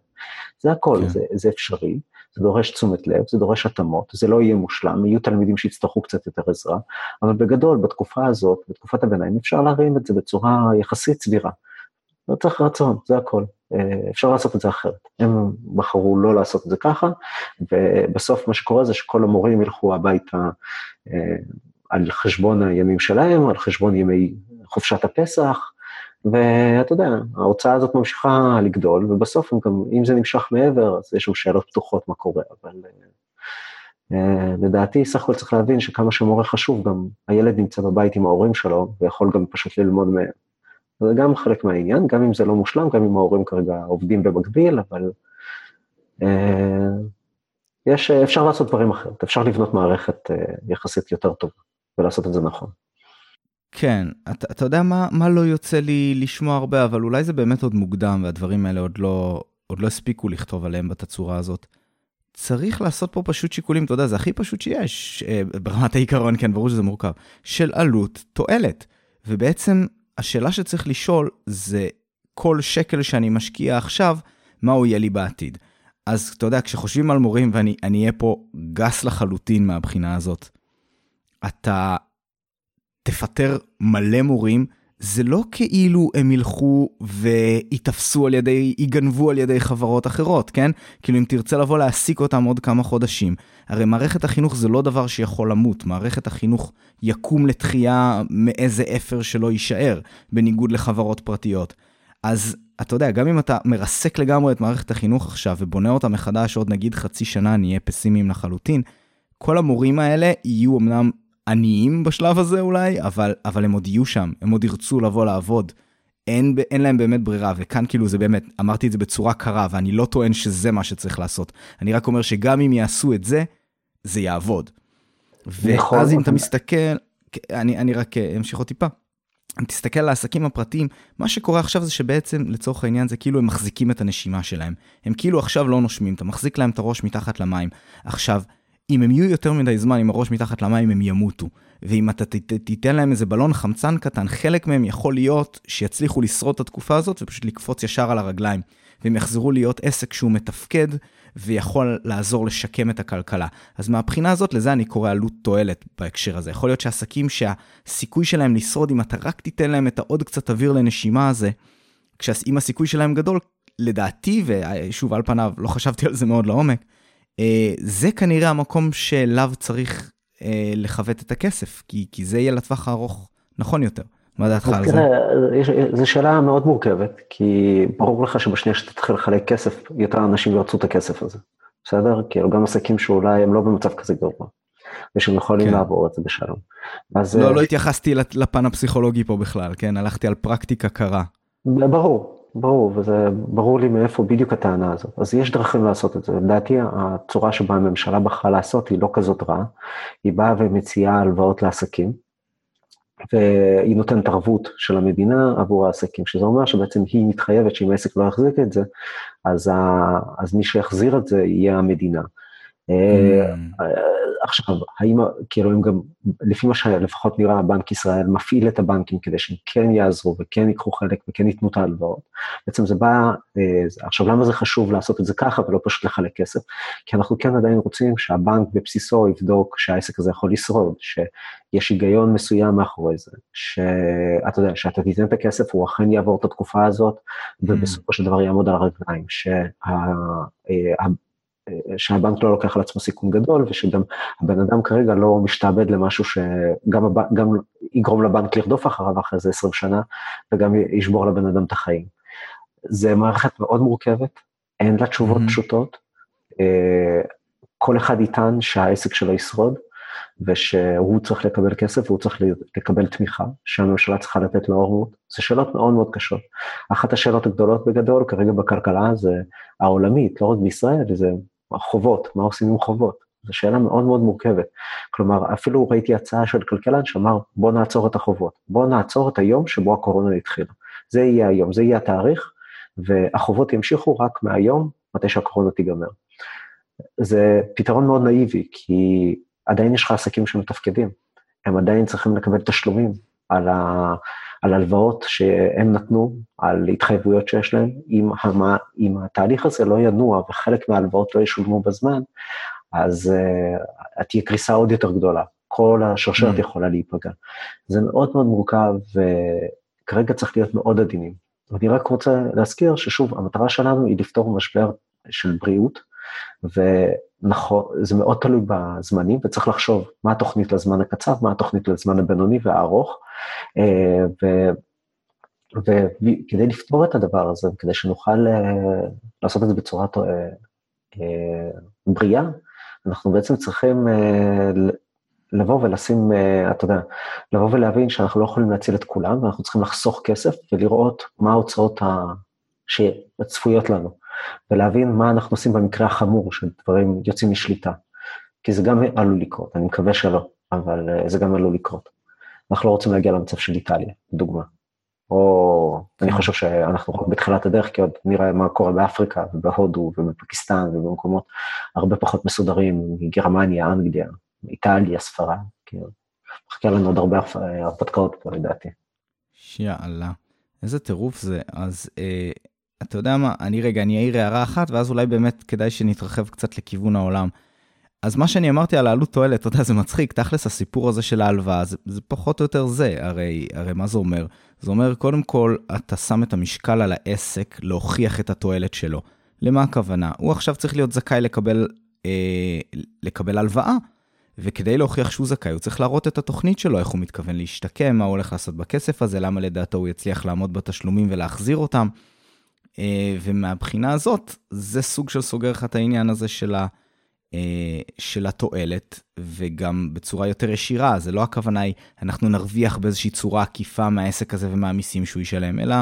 זה הכל, כן. זה, זה אפשרי. זה דורש תשומת לב, זה דורש התאמות, זה לא יהיה מושלם, יהיו תלמידים שיצטרכו קצת יותר עזרה, אבל בגדול, בתקופה הזאת, בתקופת הביניים, אפשר להרים את זה בצורה יחסית סבירה. לא צריך רצון, זה הכל. אה, אפשר לעשות את זה אחרת. הם בחרו לא לעשות את זה ככה, ובסוף מה שקורה זה שכל המורים ילכו הביתה אה, על חשבון הימים שלהם, על חשבון ימי חופשת הפסח, ואתה יודע, ההוצאה הזאת ממשיכה לגדול, ובסוף גם, אם זה נמשך מעבר, אז יש שם שאלות פתוחות מה קורה, אבל uh, לדעתי, סך הכל צריך להבין שכמה שמורה חשוב, גם הילד נמצא בבית עם ההורים שלו, ויכול גם פשוט ללמוד מהם. זה גם חלק מהעניין, גם אם זה לא מושלם, גם אם ההורים כרגע עובדים במקביל, אבל uh, יש, אפשר לעשות דברים אחרת, אפשר לבנות מערכת uh, יחסית יותר טובה, ולעשות את זה נכון. כן, אתה, אתה יודע מה, מה לא יוצא לי לשמוע הרבה, אבל אולי זה באמת עוד מוקדם, והדברים האלה עוד לא, עוד לא הספיקו לכתוב עליהם בתצורה הזאת. צריך לעשות פה פשוט שיקולים, אתה יודע, זה הכי פשוט שיש, אה, ברמת העיקרון, כן, ברור שזה מורכב, של עלות תועלת. ובעצם השאלה שצריך לשאול זה כל שקל שאני משקיע עכשיו, מה הוא יהיה לי בעתיד. אז אתה יודע, כשחושבים על מורים, ואני אהיה פה גס לחלוטין מהבחינה הזאת, אתה תפטר מלא מורים, זה לא כאילו הם ילכו וייתפסו על ידי, ייגנבו על ידי חברות אחרות, כן? כאילו אם תרצה לבוא להעסיק אותם עוד כמה חודשים, הרי מערכת החינוך זה לא דבר שיכול למות, מערכת החינוך יקום לתחייה מאיזה אפר שלא יישאר, בניגוד לחברות פרטיות. אז אתה יודע, גם אם אתה מרסק לגמרי את מערכת החינוך עכשיו ובונה אותה מחדש עוד נגיד חצי שנה, נהיה פסימיים לחלוטין, כל המורים האלה יהיו אמנם עניים בשלב הזה אולי, אבל, אבל הם עוד יהיו שם, הם עוד ירצו לבוא לעבוד. אין, אין להם באמת ברירה, וכאן כאילו זה באמת, אמרתי את זה בצורה קרה, ואני לא טוען שזה מה שצריך לעשות. אני רק אומר שגם אם יעשו את זה, זה יעבוד. נכון. ואז אם אתה מסתכל, אני, אני רק אה, אמשיך עוד טיפה. אם תסתכל על העסקים הפרטיים, מה שקורה עכשיו זה שבעצם לצורך העניין זה כאילו הם מחזיקים את הנשימה שלהם. הם כאילו עכשיו לא נושמים, אתה מחזיק להם את הראש מתחת למים. עכשיו, אם הם יהיו יותר מדי זמן עם הראש מתחת למים, הם ימותו. ואם אתה תיתן להם איזה בלון חמצן קטן, חלק מהם יכול להיות שיצליחו לשרוד את התקופה הזאת ופשוט לקפוץ ישר על הרגליים. והם יחזרו להיות עסק שהוא מתפקד ויכול לעזור לשקם את הכלכלה. אז מהבחינה הזאת, לזה אני קורא עלות תועלת בהקשר הזה. יכול להיות שעסקים שהסיכוי שלהם לשרוד, אם אתה רק תיתן להם את העוד קצת אוויר לנשימה הזה, אם הסיכוי שלהם גדול, לדעתי, ושוב, על פניו, לא חשבתי על זה מאוד לעומק, זה כנראה המקום שאליו צריך אה, לכוות את הכסף, כי, כי זה יהיה לטווח הארוך נכון יותר. מה דעתך על זה? זו שאלה מאוד מורכבת, כי ברור לך שבשנייה שאתה תתחיל לחלק כסף, יותר אנשים ירצו את הכסף הזה. בסדר? כאילו גם עסקים שאולי הם לא במצב כזה גרוע, ושהם יכולים כן. לעבור את זה בשלום. אז, לא, uh, לא התייחסתי לפן הפסיכולוגי פה בכלל, כן? הלכתי על פרקטיקה קרה. ברור, ברור, וזה ברור לי מאיפה בדיוק הטענה הזאת. אז יש דרכים לעשות את זה. לדעתי הצורה שבה הממשלה בחרה לעשות היא לא כזאת רעה. היא באה ומציעה הלוואות לעסקים, והיא נותנת ערבות של המדינה עבור העסקים, שזה אומר שבעצם היא מתחייבת שאם העסק לא יחזיק את זה, אז, ה, אז מי שיחזיר את זה יהיה המדינה. אה, mm. עכשיו, האם, כאילו, הם גם, לפי מה שלפחות נראה, בנק ישראל מפעיל את הבנקים כדי שהם כן יעזרו וכן ייקחו חלק וכן ייתנו את ההלוואות. בעצם זה בא, אה, עכשיו, למה זה חשוב לעשות את זה ככה ולא פשוט לחלק כסף? כי אנחנו כן עדיין רוצים שהבנק בבסיסו יבדוק שהעסק הזה יכול לשרוד, שיש היגיון מסוים מאחורי זה, שאתה יודע, שאתה תיתן את הכסף, הוא אכן יעבור את התקופה הזאת, ובסופו של דבר יעמוד על הרגליים, שה... אה, שהבנק לא לוקח על עצמו סיכון גדול, ושגם הבן אדם כרגע לא משתעבד למשהו שגם הבנק, גם יגרום לבנק לרדוף אחריו אחרי זה 20 שנה, וגם ישבור לבן אדם את החיים. זה מערכת מאוד מורכבת, אין לה תשובות mm-hmm. פשוטות. אה, כל אחד יטען שהעסק שלו ישרוד, ושהוא צריך לקבל כסף והוא צריך לקבל תמיכה, שהממשלה צריכה לתת לו ערבות. זה שאלות מאוד מאוד קשות. אחת השאלות הגדולות בגדול כרגע בכלכלה זה העולמית, לא רק בישראל, זה החובות, מה עושים עם חובות? זו שאלה מאוד מאוד מורכבת. כלומר, אפילו ראיתי הצעה של כלכלן שאמר, בוא נעצור את החובות, בוא נעצור את היום שבו הקורונה התחילה. זה יהיה היום, זה יהיה התאריך, והחובות ימשיכו רק מהיום, מתי שהקורונה תיגמר. זה פתרון מאוד נאיבי, כי עדיין יש לך עסקים שמתפקדים, הם עדיין צריכים לקבל תשלומים על, ה, על הלוואות שהם נתנו, על התחייבויות שיש להם. אם, המה, אם התהליך הזה לא ינוע וחלק מההלוואות לא ישולמו בזמן, אז uh, תהיה קריסה עוד יותר גדולה. כל השרשרת mm. יכולה להיפגע. זה מאוד מאוד מורכב, וכרגע צריך להיות מאוד עדינים. ואני רק רוצה להזכיר ששוב, המטרה שלנו היא לפתור משבר של בריאות, ונכון, זה מאוד תלוי בזמנים, וצריך לחשוב מה התוכנית לזמן הקצר, מה התוכנית לזמן הבינוני והארוך, אה. וכדי לפתור את הדבר הזה, כדי שנוכל אה, לעשות את זה בצורה אה, בריאה, אנחנו בעצם צריכים לבוא ולשים, אתה יודע, לבוא ולהבין שאנחנו לא יכולים להציל את כולם, ואנחנו צריכים לחסוך כסף ולראות מה ההוצאות שצפויות לנו. ולהבין מה אנחנו עושים במקרה החמור, שדברים יוצאים משליטה. כי זה גם עלול לקרות, אני מקווה שלא, אבל אה, זה גם עלול לקרות. אנחנו לא רוצים להגיע למצב של איטליה, לדוגמה. או אני כן. חושב שאנחנו רק בתחילת הדרך, כי עוד נראה מה קורה באפריקה ובהודו ובפקיסטן ובמקומות הרבה פחות מסודרים, מגרמניה, אנגליה, איטליה, ספרד, כאילו, מחכה לנו עוד הרבה הרפתקאות פה לדעתי. שיאללה, איזה טירוף זה. אז אה, אתה יודע מה, אני רגע, אני אעיר הערה אחת, ואז אולי באמת כדאי שנתרחב קצת לכיוון העולם. אז מה שאני אמרתי על העלות תועלת, אתה יודע, זה מצחיק, תכלס הסיפור הזה של ההלוואה, זה, זה פחות או יותר זה, הרי, הרי מה זה אומר? זה אומר, קודם כל, אתה שם את המשקל על העסק להוכיח את התועלת שלו. למה הכוונה? הוא עכשיו צריך להיות זכאי לקבל, אה, לקבל הלוואה, וכדי להוכיח שהוא זכאי, הוא צריך להראות את התוכנית שלו, איך הוא מתכוון להשתקם, מה הוא הולך לעשות בכסף הזה, למה לדעתו הוא יצליח לעמוד בתשלומים ולהחזיר אותם. אה, ומהבחינה הזאת, זה סוג של סוגר לך את העניין הזה של ה... אה, של התועלת, וגם בצורה יותר ישירה, זה לא הכוונה היא, אנחנו נרוויח באיזושהי צורה עקיפה מהעסק הזה ומהמיסים שהוא ישלם, אלא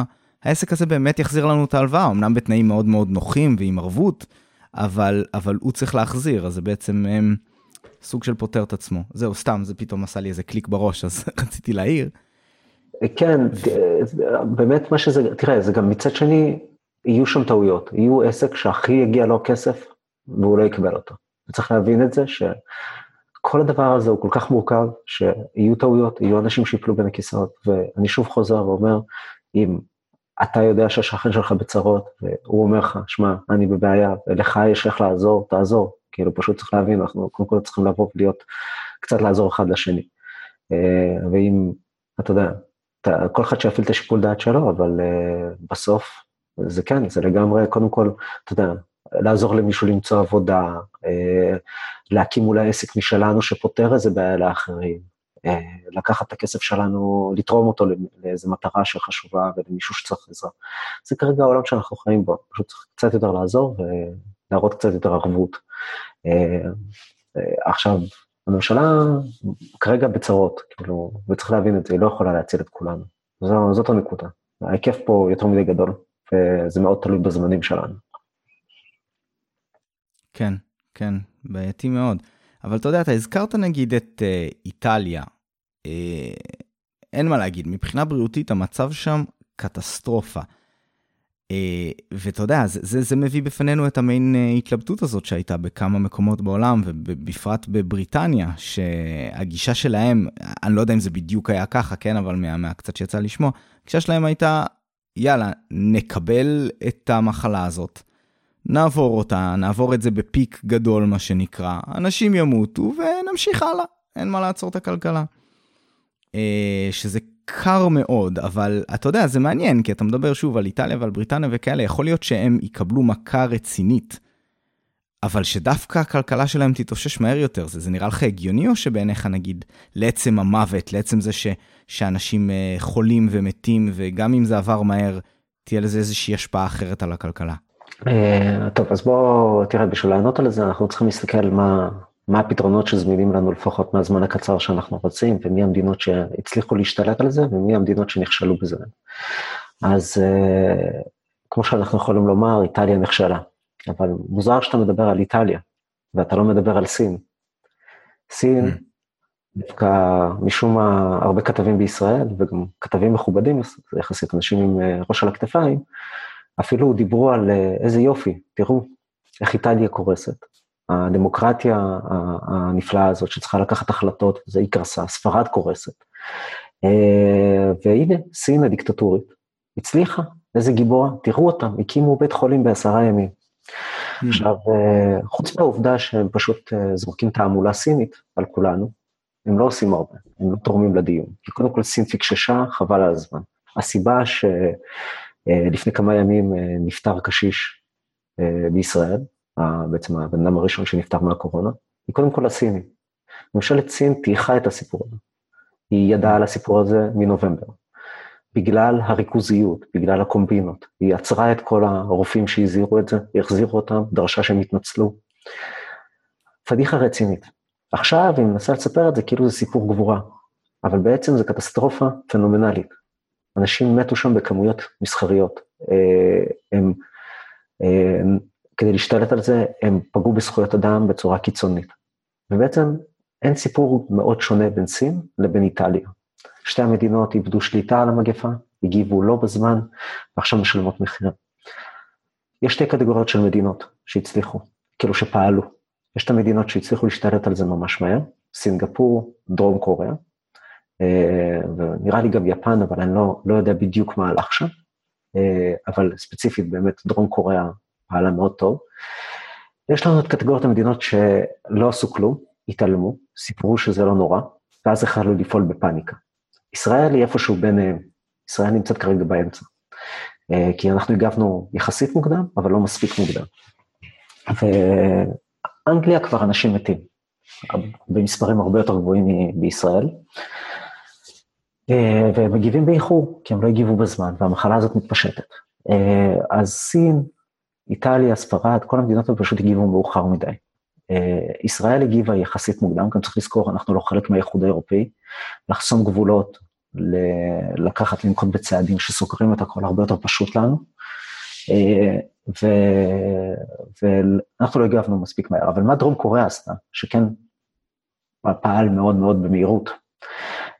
העסק הזה באמת יחזיר לנו את ההלוואה, אמנם בתנאים מאוד מאוד נוחים ועם ערבות, אבל, אבל הוא צריך להחזיר, אז זה בעצם הם, סוג של פותר את עצמו. זהו, סתם, זה פתאום עשה לי איזה קליק בראש, אז רציתי להעיר. כן, באמת מה שזה, תראה, זה גם מצד שני, יהיו שם טעויות, יהיו עסק שהכי יגיע לו כסף, והוא לא יקבל אותו. וצריך להבין את זה, שכל הדבר הזה הוא כל כך מורכב, שיהיו טעויות, יהיו אנשים שיפלו בין הכיסאות, ואני שוב חוזר ואומר, אם אתה יודע שהשכן שלך בצרות, והוא אומר לך, שמע, אני בבעיה, ולך יש איך לעזור, תעזור. כאילו, פשוט צריך להבין, אנחנו קודם כל צריכים לבוא ולהיות, קצת לעזור אחד לשני. אה, ואם, אתה יודע, כל אחד שיפעיל את השיקול דעת שלו, אבל uh, בסוף, זה כן, זה לגמרי, קודם כל, אתה יודע, לעזור למישהו למצוא עבודה, אה, להקים אולי עסק משלנו שפותר איזה בעיה לאחרים, אה, לקחת את הכסף שלנו, לתרום אותו לאיזו מטרה שחשובה ולמישהו שצריך עזרה. זה כרגע העולם שאנחנו חיים בו, פשוט צריך קצת יותר לעזור ולהראות קצת יותר ערבות. אה, עכשיו, הממשלה כרגע בצרות, כאילו, וצריך להבין את זה, היא לא יכולה להציל את כולנו. זאת הנקודה. ההיקף פה יותר מדי גדול, וזה מאוד תלוי בזמנים שלנו. כן, כן, בעייתי מאוד. אבל אתה יודע, אתה הזכרת נגיד את uh, איטליה. Uh, אין מה להגיד, מבחינה בריאותית המצב שם קטסטרופה. Uh, ואתה יודע, זה, זה, זה מביא בפנינו את המעין uh, התלבטות הזאת שהייתה בכמה מקומות בעולם, ובפרט בבריטניה, שהגישה שלהם, אני לא יודע אם זה בדיוק היה ככה, כן, אבל מה, מהקצת שיצא לשמוע, הגישה שלהם הייתה, יאללה, נקבל את המחלה הזאת, נעבור אותה, נעבור את זה בפיק גדול, מה שנקרא, אנשים ימותו ונמשיך הלאה, אין מה לעצור את הכלכלה. אה, שזה קר מאוד, אבל אתה יודע, זה מעניין, כי אתה מדבר שוב על איטליה ועל בריטניה וכאלה, יכול להיות שהם יקבלו מכה רצינית, אבל שדווקא הכלכלה שלהם תתאושש מהר יותר, זה, זה נראה לך הגיוני או שבעיניך נגיד, לעצם המוות, לעצם זה ש, שאנשים אה, חולים ומתים, וגם אם זה עבר מהר, תהיה לזה איזושהי השפעה אחרת על הכלכלה? אה, טוב, אז בוא, תראה, בשביל לענות על זה, אנחנו צריכים להסתכל מה, מה הפתרונות שזמינים לנו לפחות מהזמן הקצר שאנחנו רוצים, ומי המדינות שהצליחו להשתלט על זה, ומי המדינות שנכשלו בזה. אז אה, כמו שאנחנו יכולים לומר, איטליה נכשלה. אבל מוזר שאתה מדבר על איטליה, ואתה לא מדבר על סין. סין, mm. דווקא משום מה הרבה כתבים בישראל, וגם כתבים מכובדים יחסית, אנשים עם אה, ראש על הכתפיים, אפילו דיברו על אה, איזה יופי, תראו איך איטליה קורסת. הדמוקרטיה הנפלאה הזאת שצריכה לקחת החלטות, זה היא קרסה, ספרד קורסת. אה, והנה, סין הדיקטטורית הצליחה, איזה גיבורה, תראו אותם, הקימו בית חולים בעשרה ימים. עכשיו, אה, חוץ מהעובדה שהם פשוט זורקים תעמולה סינית על כולנו, הם לא עושים הרבה, הם לא תורמים לדיון. כי קודם כל סין פיקששה, חבל על הזמן. הסיבה ש... אה, כמה ימים אה, נפטר קשיש אה, בישראל, בעצם הבן אדם הראשון שנפטר מהקורונה, היא קודם כל הסיני. ממשלת סין טייחה את הסיפור הזה. היא ידעה על הסיפור הזה מנובמבר. בגלל הריכוזיות, בגלל הקומבינות. היא עצרה את כל הרופאים שהזהירו את זה, היא החזירה אותם, דרשה שהם יתנצלו. פדיחה רצינית. עכשיו היא מנסה לספר את זה כאילו זה סיפור גבורה, אבל בעצם זה קטסטרופה פנומנלית. אנשים מתו שם בכמויות מסחריות. אה, הם, הם, אה, כדי להשתלט על זה, הם פגעו בזכויות אדם בצורה קיצונית. ובעצם אין סיפור מאוד שונה בין סין לבין איטליה. שתי המדינות איבדו שליטה על המגפה, הגיבו לא בזמן, ועכשיו משלמות מחיר. יש שתי קטגוריות של מדינות שהצליחו, כאילו שפעלו. יש את המדינות שהצליחו להשתלט על זה ממש מהר, סינגפור, דרום קוריאה, אה, ונראה לי גם יפן, אבל אני לא, לא יודע בדיוק מה הלך שם, אה, אבל ספציפית באמת דרום קוריאה פעלה מאוד טוב. יש לנו את קטגוריית המדינות שלא עשו כלום, התעלמו, סיפרו שזה לא נורא, ואז החלו לפעול בפאניקה. ישראל היא איפשהו ביניהם, ישראל נמצאת כרגע באמצע. אה, כי אנחנו הגבנו יחסית מוקדם, אבל לא מספיק מוקדם. ואנגליה כבר אנשים מתים, במספרים הרבה יותר גבוהים בישראל, אה, והם מגיבים באיחור, כי הם לא הגיבו בזמן, והמחלה הזאת מתפשטת. אה, אז סין, איטליה, ספרד, כל המדינות האלה פשוט הגיבו מאוחר מדי. ישראל הגיבה יחסית מוקדם, גם צריך לזכור, אנחנו לא חלק מהאיחוד האירופאי, לחסום גבולות, לקחת, לנקוט בצעדים שסוגרים את הכל הרבה יותר פשוט לנו. אה, ו... ואנחנו לא הגבנו מספיק מהר, אבל מה דרום קוריאה עשתה, שכן פעל מאוד מאוד במהירות.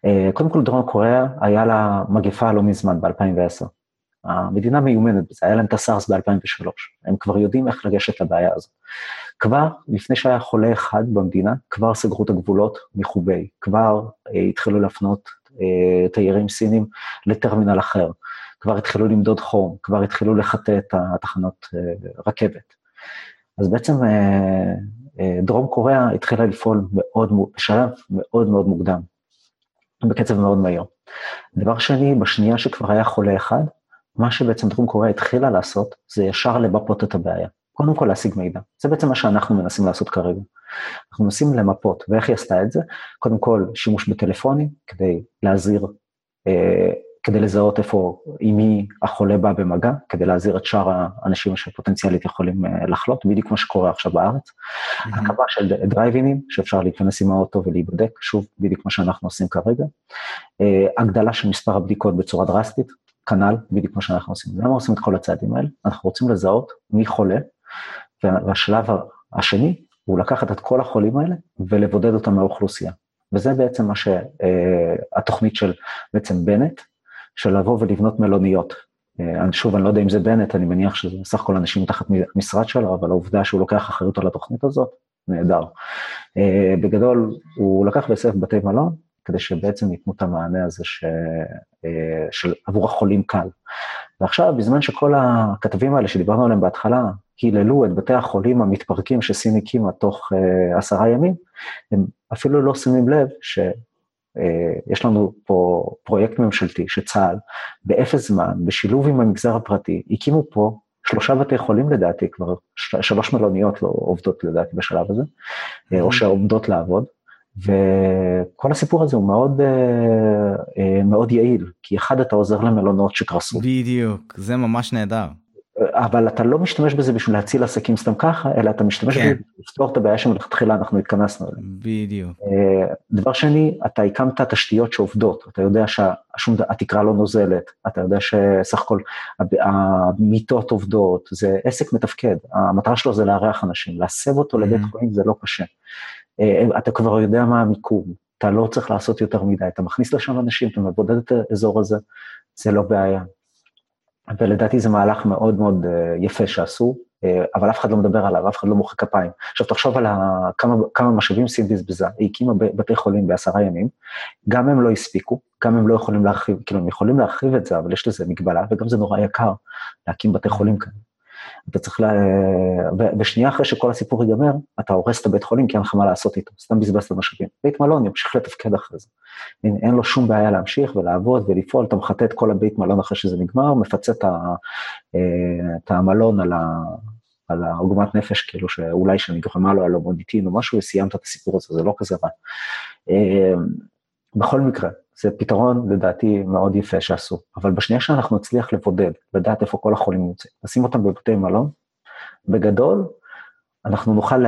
אה, קודם כל דרום קוריאה היה לה מגפה לא מזמן, ב-2010. המדינה מיומנת בזה, היה להם את הסארס ב-2003, הם כבר יודעים איך לגשת לבעיה הזאת. כבר לפני שהיה חולה אחד במדינה, כבר סגרו את הגבולות מחובי, כבר אה, התחילו להפנות אה, תיירים סינים לטרמינל אחר, כבר התחילו למדוד חום, כבר התחילו לחטא את התחנות אה, רכבת. אז בעצם אה, דרום קוריאה התחילה לפעול מאוד, בשלב מאוד מאוד מוקדם, בקצב מאוד מהיר. דבר שני, בשנייה שכבר היה חולה אחד, מה שבעצם דרום קוריאה התחילה לעשות, זה ישר לבפות את הבעיה. קודם כל להשיג מידע. זה בעצם מה שאנחנו מנסים לעשות כרגע. אנחנו מנסים למפות, ואיך היא עשתה את זה? קודם כל, שימוש בטלפונים, כדי להזהיר, אה, כדי לזהות איפה, עם מי החולה בא במגע, כדי להזהיר את שאר האנשים שפוטנציאלית יכולים אה, לחלות, בדיוק כמו שקורה עכשיו בארץ. Mm-hmm. הקמה של דרייבינים, שאפשר להיכנס עם האוטו ולהיבדק, שוב, בדיוק מה שאנחנו עושים כרגע. אה, הגדלה של מספר הבדיקות בצורה דרסטית, כנ"ל, בדיוק מה שאנחנו עושים. למה עושים את כל הצעדים האלה? אנחנו רוצים לזהות מי חולה, והשלב השני הוא לקחת את כל החולים האלה ולבודד אותם מהאוכלוסייה. וזה בעצם מה שהתוכנית של בעצם בנט, של לבוא ולבנות מלוניות. אה, שוב, אני לא יודע אם זה בנט, אני מניח שזה סך הכל אנשים תחת משרד שלו, אבל העובדה שהוא לוקח אחריות על התוכנית הזאת, נהדר. אה, בגדול, הוא לקח והסב בתי מלון, כדי שבעצם ייתנו את המענה הזה ש... אה, של עבור החולים קל. ועכשיו, בזמן שכל הכתבים האלה שדיברנו עליהם בהתחלה, היללו את בתי החולים המתפרקים שסין הקימה תוך uh, עשרה ימים, הם אפילו לא שמים לב שיש uh, לנו פה פרויקט ממשלתי שצה"ל, באפס זמן, בשילוב עם המגזר הפרטי, הקימו פה שלושה בתי חולים לדעתי, כבר שלוש מלוניות לא עובדות לדעתי בשלב הזה, mm-hmm. או שעומדות לעבוד, וכל הסיפור הזה הוא מאוד, מאוד יעיל, כי אחד אתה עוזר למלונות שקרסו. בדיוק, זה ממש נהדר. אבל אתה לא משתמש בזה בשביל להציל עסקים סתם ככה, אלא אתה משתמש כן. בזה לפתור את הבעיה שמלכתחילה אנחנו התכנסנו אליה. בדיוק. אה, דבר שני, אתה הקמת תשתיות שעובדות, אתה יודע שהתקרה לא נוזלת, אתה יודע שסך הכל המיטות עובדות, זה עסק מתפקד, המטרה שלו זה לארח אנשים, להסב אותו mm-hmm. לבית חולים זה לא קשה. אה, אתה כבר יודע מה המיקום, אתה לא צריך לעשות יותר מדי, אתה מכניס לשם אנשים, אתה מבודד את האזור הזה, זה לא בעיה. ולדעתי זה מהלך מאוד מאוד אה, יפה שעשו, אה, אבל אף אחד לא מדבר עליו, אף אחד לא מוחא כפיים. עכשיו תחשוב על כמה, כמה משאבים סין בזבזה, היא הקימה בתי חולים בעשרה ימים, גם הם לא הספיקו, גם הם לא יכולים להרחיב, כאילו הם יכולים להרחיב את זה, אבל יש לזה מגבלה, וגם זה נורא יקר להקים בתי חולים כאלה. אתה צריך ל... בשנייה אחרי שכל הסיפור ייגמר, אתה הורס את הבית חולים כי אין לך מה לעשות איתו, סתם בזבזת משאבים. בית מלון ימשיך לתפקד אחרי זה. אין, אין לו שום בעיה להמשיך ולעבוד ולפעול, אתה מחטא את כל הבית מלון אחרי שזה נגמר, מפצה את, ה... אה, את המלון על, ה... על העוגמת נפש, כאילו שאולי שנגרמה לו על המוניטין או משהו, וסיימת את הסיפור הזה, זה לא כזה רע. אה, בכל מקרה, זה פתרון לדעתי מאוד יפה שעשו, אבל בשנייה שאנחנו נצליח לבודד, לדעת איפה כל החולים נמצאים, לשים אותם בבתי מלון, בגדול, אנחנו נוכל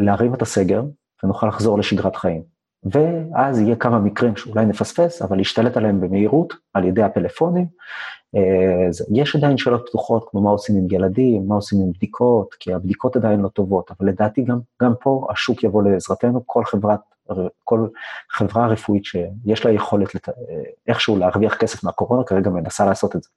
להרים את הסגר ונוכל לחזור לשגרת חיים. ואז יהיה כמה מקרים שאולי נפספס, אבל להשתלט עליהם במהירות על ידי הפלאפונים. אה, יש עדיין שאלות פתוחות, כמו מה עושים עם ילדים, מה עושים עם בדיקות, כי הבדיקות עדיין לא טובות, אבל לדעתי גם, גם פה השוק יבוא לעזרתנו, כל חברת כל חברה רפואית שיש לה יכולת לת... איכשהו להרוויח כסף מהקורונה, כרגע מנסה לעשות את זה.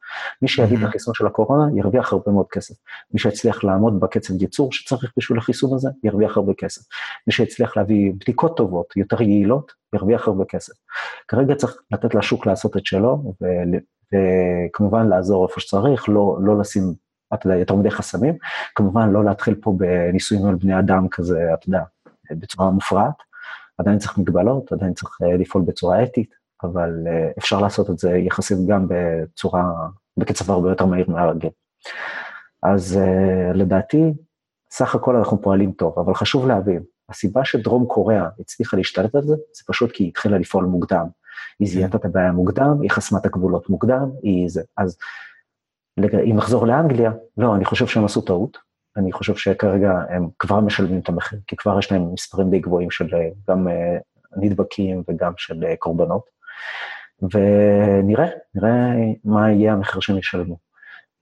מי שיביא את החיסון של הקורונה, ירוויח הרבה מאוד כסף. מי שיצליח לעמוד בקצב ייצור שצריך בשביל החיסון הזה, ירוויח הרבה כסף. מי שיצליח להביא בדיקות טובות, יותר יעילות, ירוויח הרבה כסף. כרגע צריך לתת לשוק לעשות את שלו, ו... וכמובן לעזור איפה שצריך, לא, לא לשים אתה יודע, יותר מדי חסמים. כמובן, לא להתחיל פה בניסויים על בני אדם כזה, אתה יודע, בצורה מופרעת. עדיין צריך מגבלות, עדיין צריך לפעול בצורה אתית, אבל אפשר לעשות את זה יחסית גם בצורה, בקצב הרבה יותר מהיר מהרגיל. אז לדעתי, סך הכל אנחנו פועלים טוב, אבל חשוב להבין, הסיבה שדרום קוריאה הצליחה להשתלט על זה, זה פשוט כי היא התחילה לפעול מוקדם. היא זיהתה כן. את הבעיה מוקדם, היא חסמה את הגבולות מוקדם, היא זה. אז אם נחזור לאנגליה, לא, אני חושב שהם עשו טעות. אני חושב שכרגע הם כבר משלמים את המחיר, כי כבר יש להם מספרים די גבוהים של גם אה, נדבקים וגם של אה, קורבנות. ונראה, נראה מה יהיה המחיר שהם ישלמו.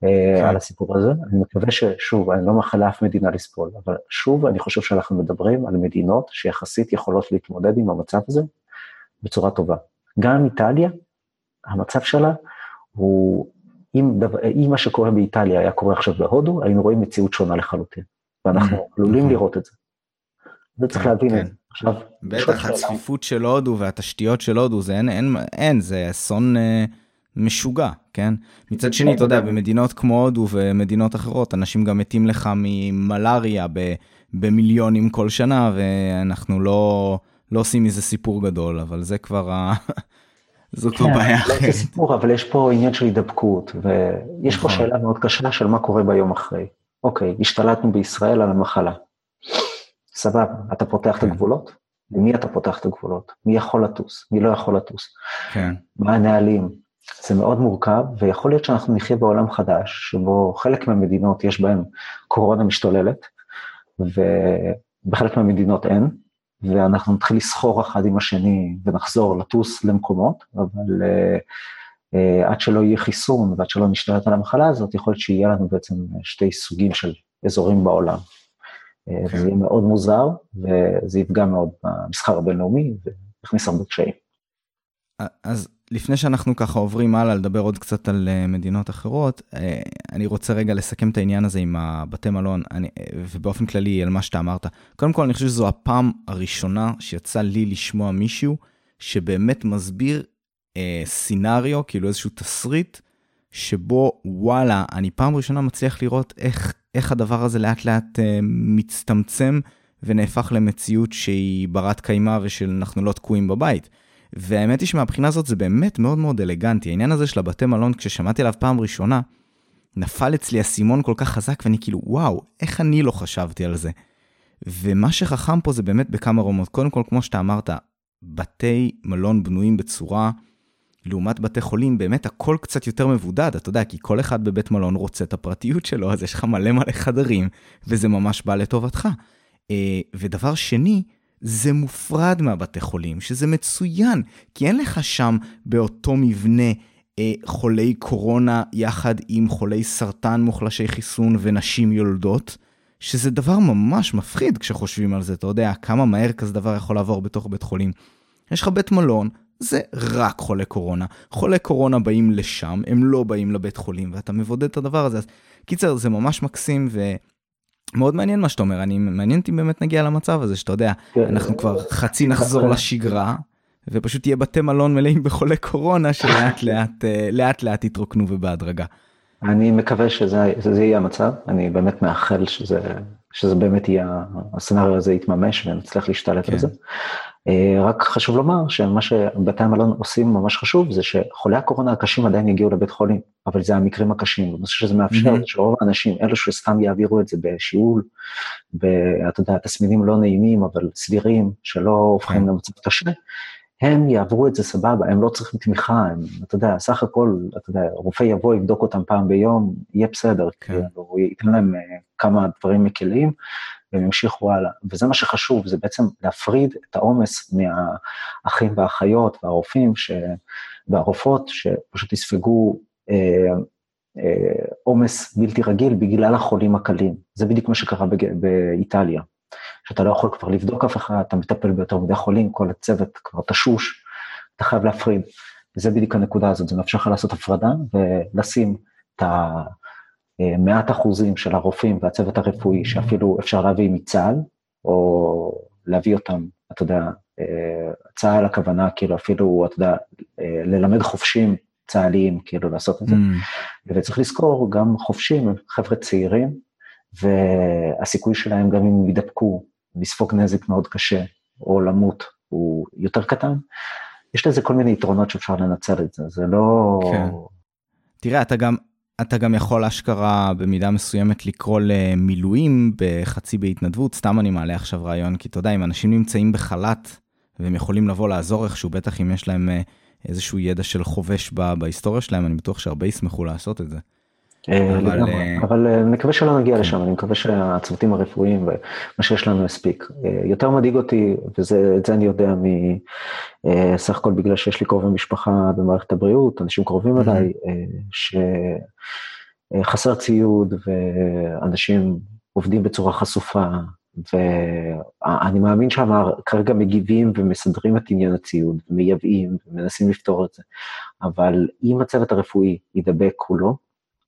אה, כן. על הסיפור הזה. אני מקווה ששוב, אני לא מאחל לאף מדינה לסבול, אבל שוב, אני חושב שאנחנו מדברים על מדינות שיחסית יכולות להתמודד עם המצב הזה בצורה טובה. גם איטליה, המצב שלה הוא, אם, דבר, אם מה שקורה באיטליה היה קורה עכשיו בהודו, היינו רואים מציאות שונה לחלוטין, ואנחנו. עלולים. לראות את זה. זה צריך להבין את כן. זה. עכשיו, בטח הצפיפות של הודו והתשתיות של הודו, זה אין, אין, אין, זה אסון... אה... משוגע, כן? מצד שני, אתה יודע, במדינות כמו הודו ומדינות אחרות, אנשים גם מתים לך ממלאריה במיליונים כל שנה, ואנחנו לא, לא עושים מזה סיפור גדול, אבל זה כבר ה... זו כבר כן, בעיה אחרת. לא סיפור, אבל יש פה עניין של הידבקות, ויש פה נכון. שאלה מאוד קשה של מה קורה ביום אחרי. אוקיי, השתלטנו בישראל על המחלה. סבבה, אתה פותח את כן. הגבולות? למי אתה פותח את הגבולות? מי יכול לטוס? מי לא יכול לטוס? כן. מה הנהלים? זה מאוד מורכב, ויכול להיות שאנחנו נחיה בעולם חדש, שבו חלק מהמדינות יש בהן קורונה משתוללת, ובחלק מהמדינות אין, ואנחנו נתחיל לסחור אחד עם השני ונחזור לטוס למקומות, אבל uh, uh, עד שלא יהיה חיסון ועד שלא נשתלט על המחלה הזאת, יכול להיות שיהיה לנו בעצם שתי סוגים של אזורים בעולם. Okay. כן. זה יהיה מאוד מוזר, וזה יפגע מאוד במסחר הבינלאומי, ויכניס הרבה קשיים. אז לפני שאנחנו ככה עוברים הלאה לדבר עוד קצת על uh, מדינות אחרות, uh, אני רוצה רגע לסכם את העניין הזה עם הבתי מלון, אני, uh, ובאופן כללי על מה שאתה אמרת. קודם כל, אני חושב שזו הפעם הראשונה שיצא לי לשמוע מישהו שבאמת מסביר uh, סינריו, כאילו איזשהו תסריט, שבו וואלה, אני פעם ראשונה מצליח לראות איך, איך הדבר הזה לאט לאט uh, מצטמצם ונהפך למציאות שהיא ברת קיימא ושאנחנו לא תקועים בבית. והאמת היא שמבחינה הזאת זה באמת מאוד מאוד אלגנטי. העניין הזה של הבתי מלון, כששמעתי עליו פעם ראשונה, נפל אצלי אסימון כל כך חזק, ואני כאילו, וואו, איך אני לא חשבתי על זה? ומה שחכם פה זה באמת בכמה רמות. קודם כל, כמו שאתה אמרת, בתי מלון בנויים בצורה, לעומת בתי חולים, באמת הכל קצת יותר מבודד, אתה יודע, כי כל אחד בבית מלון רוצה את הפרטיות שלו, אז יש לך מלא מלא חדרים, וזה ממש בא לטובתך. אה, ודבר שני, זה מופרד מהבתי חולים, שזה מצוין, כי אין לך שם באותו מבנה אה, חולי קורונה יחד עם חולי סרטן מוחלשי חיסון ונשים יולדות, שזה דבר ממש מפחיד כשחושבים על זה, אתה יודע, כמה מהר כזה דבר יכול לעבור בתוך בית חולים. יש לך בית מלון, זה רק חולי קורונה. חולי קורונה באים לשם, הם לא באים לבית חולים, ואתה מבודד את הדבר הזה. אז קיצר, זה ממש מקסים, ו... מאוד מעניין מה שאתה אומר, אני מעניין אותי באמת נגיע למצב הזה שאתה יודע, כן. אנחנו כבר חצי נחזור לשגרה, ופשוט יהיה בתי מלון מלאים בחולי קורונה שלאט לאט אה, לאט לאט יתרוקנו ובהדרגה. אני מקווה שזה, שזה יהיה המצב, אני באמת מאחל שזה, שזה באמת יהיה, הסצנריו הזה יתממש ונצליח להשתלט כן. על זה. אה, רק חשוב לומר שמה שבתי המלון עושים ממש חשוב, זה שחולי הקורונה הקשים עדיין יגיעו לבית חולים, אבל זה המקרים הקשים, ומה שזה מאפשר, mm-hmm. שרוב האנשים, אלו שסתם יעבירו את זה בשיעול, ואתה יודע, תסמינים לא נעימים, אבל סבירים, שלא הופכים כן. למצב קשה, הם יעברו את זה סבבה, הם לא צריכים תמיכה, הם, אתה יודע, סך הכל, אתה יודע, רופא יבוא, יבדוק אותם פעם ביום, יהיה בסדר, כן. כאילו, הוא ייתן להם uh, כמה דברים מקלים, והם ימשיכו הלאה. וזה מה שחשוב, זה בעצם להפריד את העומס מהאחים והאחיות והרופאים ש... והרופאות, שפשוט יספגו עומס uh, uh, בלתי רגיל בגלל החולים הקלים. זה בדיוק מה שקרה בג... באיטליה. שאתה לא יכול כבר לבדוק אף אחד, אתה מטפל ביותר מדי חולים, כל הצוות כבר תשוש, אתה חייב להפריד. וזה בדיוק הנקודה הזאת, זה מאפשר לך לעשות הפרדה ולשים את המעט אחוזים של הרופאים והצוות הרפואי שאפילו אפשר להביא מצה"ל, או להביא אותם, אתה יודע, אה, צה"ל הכוונה, כאילו אפילו, אתה יודע, אה, ללמד חופשים צה"ליים כאילו לעשות את זה. Mm. וצריך לזכור, גם חופשים הם חבר'ה צעירים, והסיכוי שלהם גם אם הם ידבקו, לספוג נזק מאוד קשה, או למות, הוא יותר קטן. יש לזה כל מיני יתרונות שאפשר לנצל את זה, זה לא... כן. תראה, אתה גם, אתה גם יכול אשכרה במידה מסוימת לקרוא למילואים בחצי בהתנדבות, סתם אני מעלה עכשיו רעיון, כי אתה יודע, אם אנשים נמצאים בחל"ת והם יכולים לבוא לעזור איכשהו, בטח אם יש להם אה, איזשהו ידע של חובש בהיסטוריה שלהם, אני בטוח שהרבה ישמחו לעשות את זה. אה, אבל אני אה, מקווה שלא נגיע כן. לשם, אני מקווה שהצוותים הרפואיים ומה שיש לנו יספיק. יותר מדאיג אותי, ואת זה אני יודע מסך הכל בגלל שיש לי קרובי משפחה במערכת הבריאות, אנשים קרובים אליי, שחסר ציוד ואנשים עובדים בצורה חשופה, ואני מאמין שכרגע מגיבים ומסדרים את עניין הציוד, ומייבאים ומנסים לפתור את זה, אבל אם הצוות הרפואי יידבק כולו,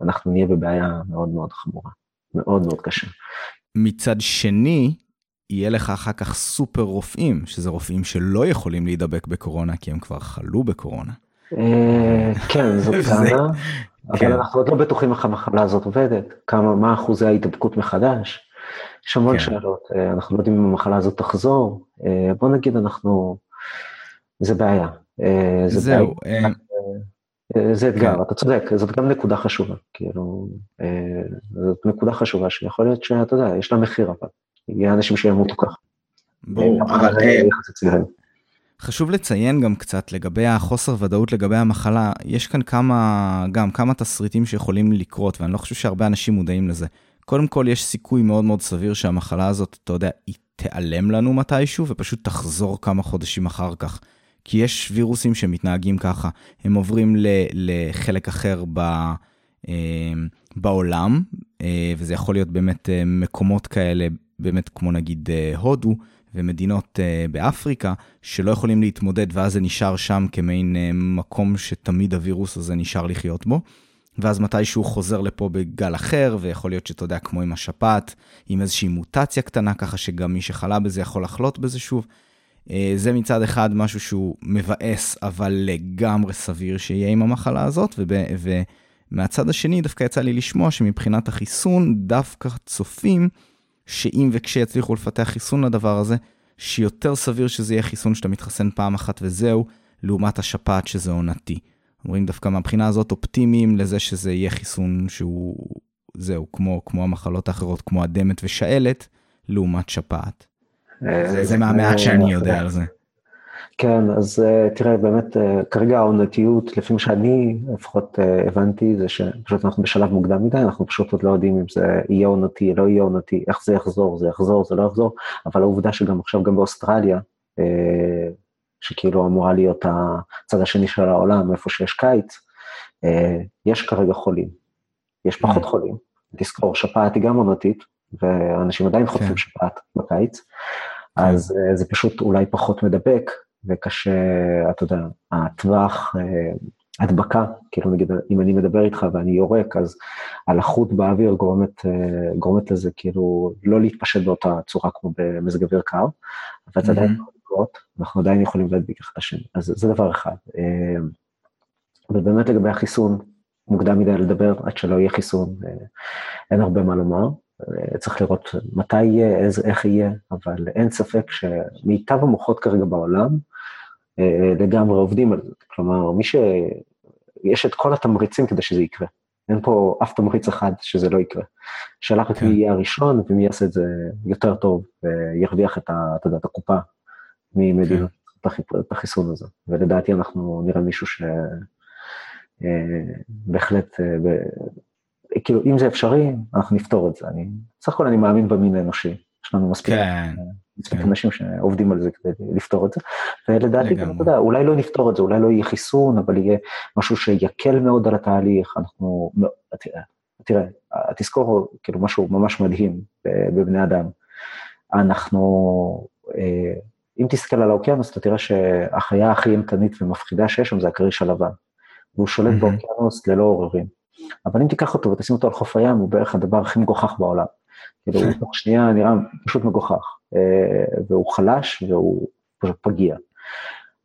אנחנו נהיה בבעיה מאוד מאוד חמורה, מאוד מאוד קשה. מצד שני, יהיה לך אחר כך סופר רופאים, שזה רופאים שלא יכולים להידבק בקורונה כי הם כבר חלו בקורונה. אה, כן, זאת טענה, אבל כן. אנחנו עוד לא בטוחים איך המחלה הזאת עובדת, כמה, מה אחוזי ההידבקות מחדש. יש המון כן. שאלות, אה, אנחנו לא יודעים אם המחלה הזאת תחזור, אה, בוא נגיד אנחנו, זה בעיה. זה זהו. בעיה. זה אתגר, כן. אתה צודק, זאת גם נקודה חשובה, כאילו, זאת נקודה חשובה שיכול להיות שאתה יודע, יש לה מחיר אבל, יהיה אנשים שימותו ככה. ברור, אבל חשוב לציין גם קצת לגבי החוסר ודאות לגבי המחלה, יש כאן כמה, גם כמה תסריטים שיכולים לקרות, ואני לא חושב שהרבה אנשים מודעים לזה. קודם כל, יש סיכוי מאוד מאוד סביר שהמחלה הזאת, אתה יודע, היא תיעלם לנו מתישהו, ופשוט תחזור כמה חודשים אחר כך. כי יש וירוסים שמתנהגים ככה, הם עוברים לחלק אחר ב, אה, בעולם, אה, וזה יכול להיות באמת אה, מקומות כאלה, באמת כמו נגיד הודו ומדינות באפריקה, שלא יכולים להתמודד, ואז זה נשאר שם כמעין מקום שתמיד הווירוס הזה נשאר לחיות בו. ואז מתישהו חוזר לפה בגל אחר, ויכול להיות שאתה יודע, כמו עם השפעת, עם איזושהי מוטציה קטנה, ככה שגם מי שחלה בזה יכול לחלות בזה שוב. אה, זה מצד אחד משהו שהוא מבאס, אבל לגמרי סביר שיהיה עם המחלה הזאת, וב, ומהצד השני דווקא יצא לי לשמוע שמבחינת החיסון, דווקא צופים שאם וכשיצליחו לפתח חיסון לדבר הזה, שיותר סביר שזה יהיה חיסון שאתה מתחסן פעם אחת וזהו, לעומת השפעת שזה עונתי. אומרים דווקא מהבחינה הזאת אופטימיים לזה שזה יהיה חיסון שהוא, זהו, כמו, כמו המחלות האחרות, כמו הדמת ושעלת, לעומת שפעת. זה, זה מהמעט שאני יודע על זה. כן, אז אה, תראה, באמת, אה, כרגע העונתיות, לפי מה שאני לפחות אה, הבנתי, זה שפשוט אנחנו בשלב מוקדם מדי, אנחנו פשוט עוד לא יודעים אם זה יהיה עונתי, לא יהיה עונתי, איך זה יחזור, זה יחזור, זה לא יחזור, אבל העובדה שגם עכשיו, גם באוסטרליה, שכאילו אמורה להיות הצד השני של העולם, איפה שיש קיץ, יש כרגע חולים, יש פחות mm. חולים. תזכור, שפעת היא גם עונתית, ואנשים עדיין חוטפים כן. שפעת בקיץ, כן. אז אה, זה פשוט אולי פחות מדבק, וקשה, אתה יודע, הטווח, אה, הדבקה, כאילו נגיד, אם אני מדבר איתך ואני יורק, אז הלחות באוויר גורמת, אה, גורמת לזה כאילו לא להתפשט באותה צורה כמו במזג אוויר קר, אבל זה עדיין יכול לקרות, אנחנו עדיין יכולים להדביק אחד את השני, אז זה דבר אחד. ובאמת לגבי החיסון, מוקדם מדי לדבר עד שלא יהיה חיסון, אין הרבה מה לומר. צריך לראות מתי יהיה, איזה, איך יהיה, אבל אין ספק שמיטב המוחות כרגע בעולם אה, לגמרי עובדים על זה. כלומר, מי ש... יש את כל התמריצים כדי שזה יקרה. אין פה אף תמריץ אחד שזה לא יקרה. השאלה רק מי כן. יהיה הראשון ומי יעשה את זה יותר טוב וירוויח את, ה, אתה יודע, את הקופה ממדינות, כן. את החיסון הזה. ולדעתי אנחנו נראה מישהו שבהחלט אה, כאילו, אם זה אפשרי, אנחנו נפתור את זה. אני, סך הכל אני מאמין במין האנושי. יש לנו מספיק, כן, מספיק כן. אנשים שעובדים על זה כדי לפתור את זה. ולדעתי, גם, אתה יודע, אולי לא נפתור את זה, אולי לא יהיה חיסון, אבל יהיה משהו שיקל מאוד על התהליך. אנחנו, תראה, תראה, תזכור כאילו משהו ממש מדהים בבני אדם. אנחנו, אה, אם תסתכל על האוקיינוס, אתה תראה שהחיה הכי אימתנית ומפחידה שיש שם זה הכריש הלבן. והוא שולט mm-hmm. באוקיינוס ללא עוררים. אבל אם תיקח אותו ותשים אותו על חוף הים, הוא בערך הדבר הכי מגוחך בעולם. כאילו, הוא תוך שנייה נראה פשוט מגוחך, אה, והוא חלש והוא פשוט פגיע.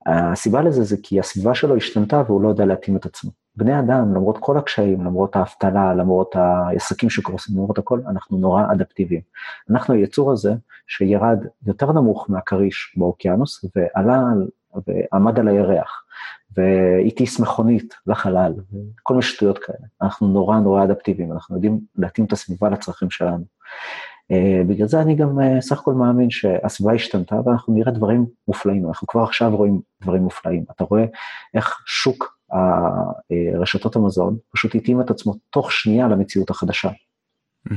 הסיבה לזה זה כי הסביבה שלו השתנתה והוא לא יודע להתאים את עצמו. בני אדם, למרות כל הקשיים, למרות האבטלה, למרות העסקים שקורסים, למרות הכל, אנחנו נורא אדפטיביים. אנחנו היצור הזה שירד יותר נמוך מהכריש באוקיינוס ועלה ועמד על הירח, והטיס מכונית לחלל, כל מיני שטויות כאלה. אנחנו נורא נורא אדפטיביים, אנחנו יודעים להתאים את הסביבה לצרכים שלנו. Uh, בגלל זה אני גם uh, סך הכל מאמין שהסביבה השתנתה ואנחנו נראה דברים מופלאים, אנחנו כבר עכשיו רואים דברים מופלאים. אתה רואה איך שוק רשתות המזון פשוט התאים את עצמו תוך שנייה למציאות החדשה.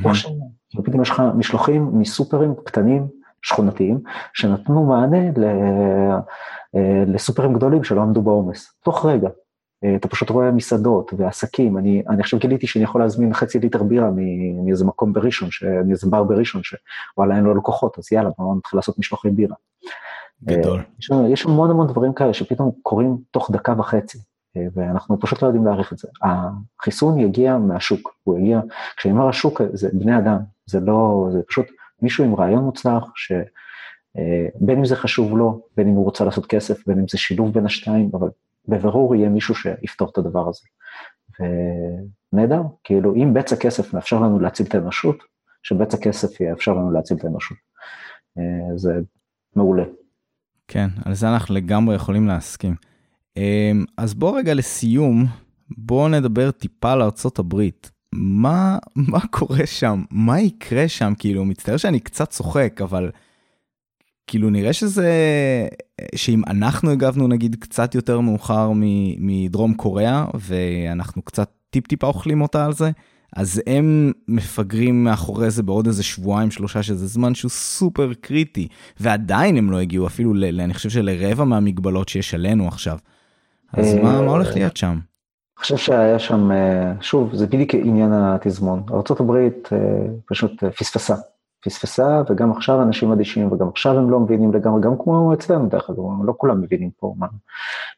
תוך שנייה. ופתאום יש לך משלוחים מסופרים קטנים, שכונתיים, שנתנו מענה אה, לסופרים גדולים שלא עמדו בעומס, תוך רגע. אה, אתה פשוט רואה מסעדות ועסקים, אני, אני עכשיו גיליתי שאני יכול להזמין חצי ליטר בירה מאיזה מקום בראשון, מאיזה בר בראשון, שוואלה אין לו לקוחות, אז יאללה, בואו נתחיל לעשות משלוחי בירה. גדול. אה, יש, יש המון המון דברים כאלה שפתאום קורים תוך דקה וחצי. ואנחנו פשוט לא יודעים להעריך את זה. החיסון יגיע מהשוק, הוא יגיע, כשאני אומר השוק זה בני אדם, זה לא, זה פשוט מישהו עם רעיון מוצלח, שבין אם זה חשוב לו, בין אם הוא רוצה לעשות כסף, בין אם זה שילוב בין השתיים, אבל בבירור יהיה מישהו שיפתור את הדבר הזה. ונהדר, כאילו אם בצע כסף מאפשר לנו להציל את האנושות, שבצע כסף יאפשר לנו להציל את האנושות. זה מעולה. כן, על זה אנחנו לגמרי יכולים להסכים. אמ, אז בוא רגע לסיום, בוא נדבר טיפה על ארצות הברית. מה, מה קורה שם? מה יקרה שם? כאילו, מצטער שאני קצת צוחק, אבל כאילו נראה שזה, שאם אנחנו הגבנו נגיד קצת יותר מאוחר מדרום קוריאה, ואנחנו קצת טיפ-טיפה אוכלים אותה על זה, אז הם מפגרים מאחורי זה בעוד איזה שבועיים שלושה שזה זמן שהוא סופר קריטי ועדיין הם לא הגיעו אפילו ל, אני חושב שלרבע מהמגבלות שיש עלינו עכשיו. אז מה, מה הולך להיות שם? חושב שהיה שם, אה, שוב, זה בדיוק עניין התזמון. ארה"ב אה, פשוט פספסה. פספסה, וגם עכשיו אנשים אדישים, וגם עכשיו הם לא מבינים לגמרי, גם כמו אצלנו דרך אגב, לא כולם מבינים פה מה,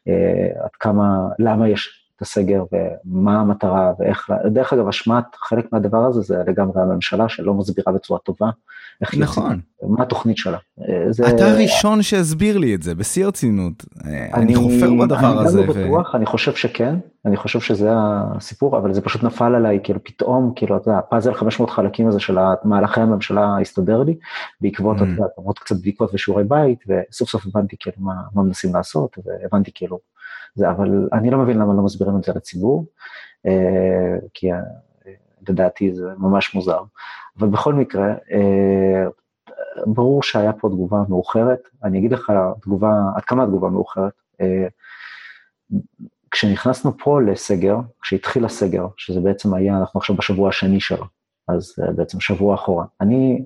אה, עד כמה, למה יש את הסגר ומה המטרה ואיך, דרך אגב, אשמת חלק מהדבר הזה זה לגמרי הממשלה שלא מסבירה בצורה טובה איך נכון. יוצאים, מה התוכנית שלה. זה... אתה הראשון שהסביר לי את זה, בשיא הרצינות. אני, אני חופר בדבר אני הזה. אני לא בטוח, ו... אני חושב שכן, אני חושב שזה הסיפור, אבל זה פשוט נפל עליי, כאילו פתאום, כאילו, אתה יודע, הפאזל 500 חלקים הזה של מהלכי הממשלה הסתדר לי, בעקבות, mm. אתה יודע, למרות קצת בדיקות ושיעורי בית, וסוף סוף הבנתי כאילו מה, מה מנסים לעשות, והבנתי כאילו, זה, אבל אני לא מבין למה לא מסבירים את זה לציבור, אה, כי אה, לדעתי זה ממש מוזר. אבל בכל מקרה, אה, ברור שהיה פה תגובה מאוחרת, אני אגיד לך תגובה, עד כמה התגובה מאוחרת. כשנכנסנו פה לסגר, כשהתחיל הסגר, שזה בעצם היה, אנחנו עכשיו בשבוע השני שלו, אז בעצם שבוע אחורה. אני,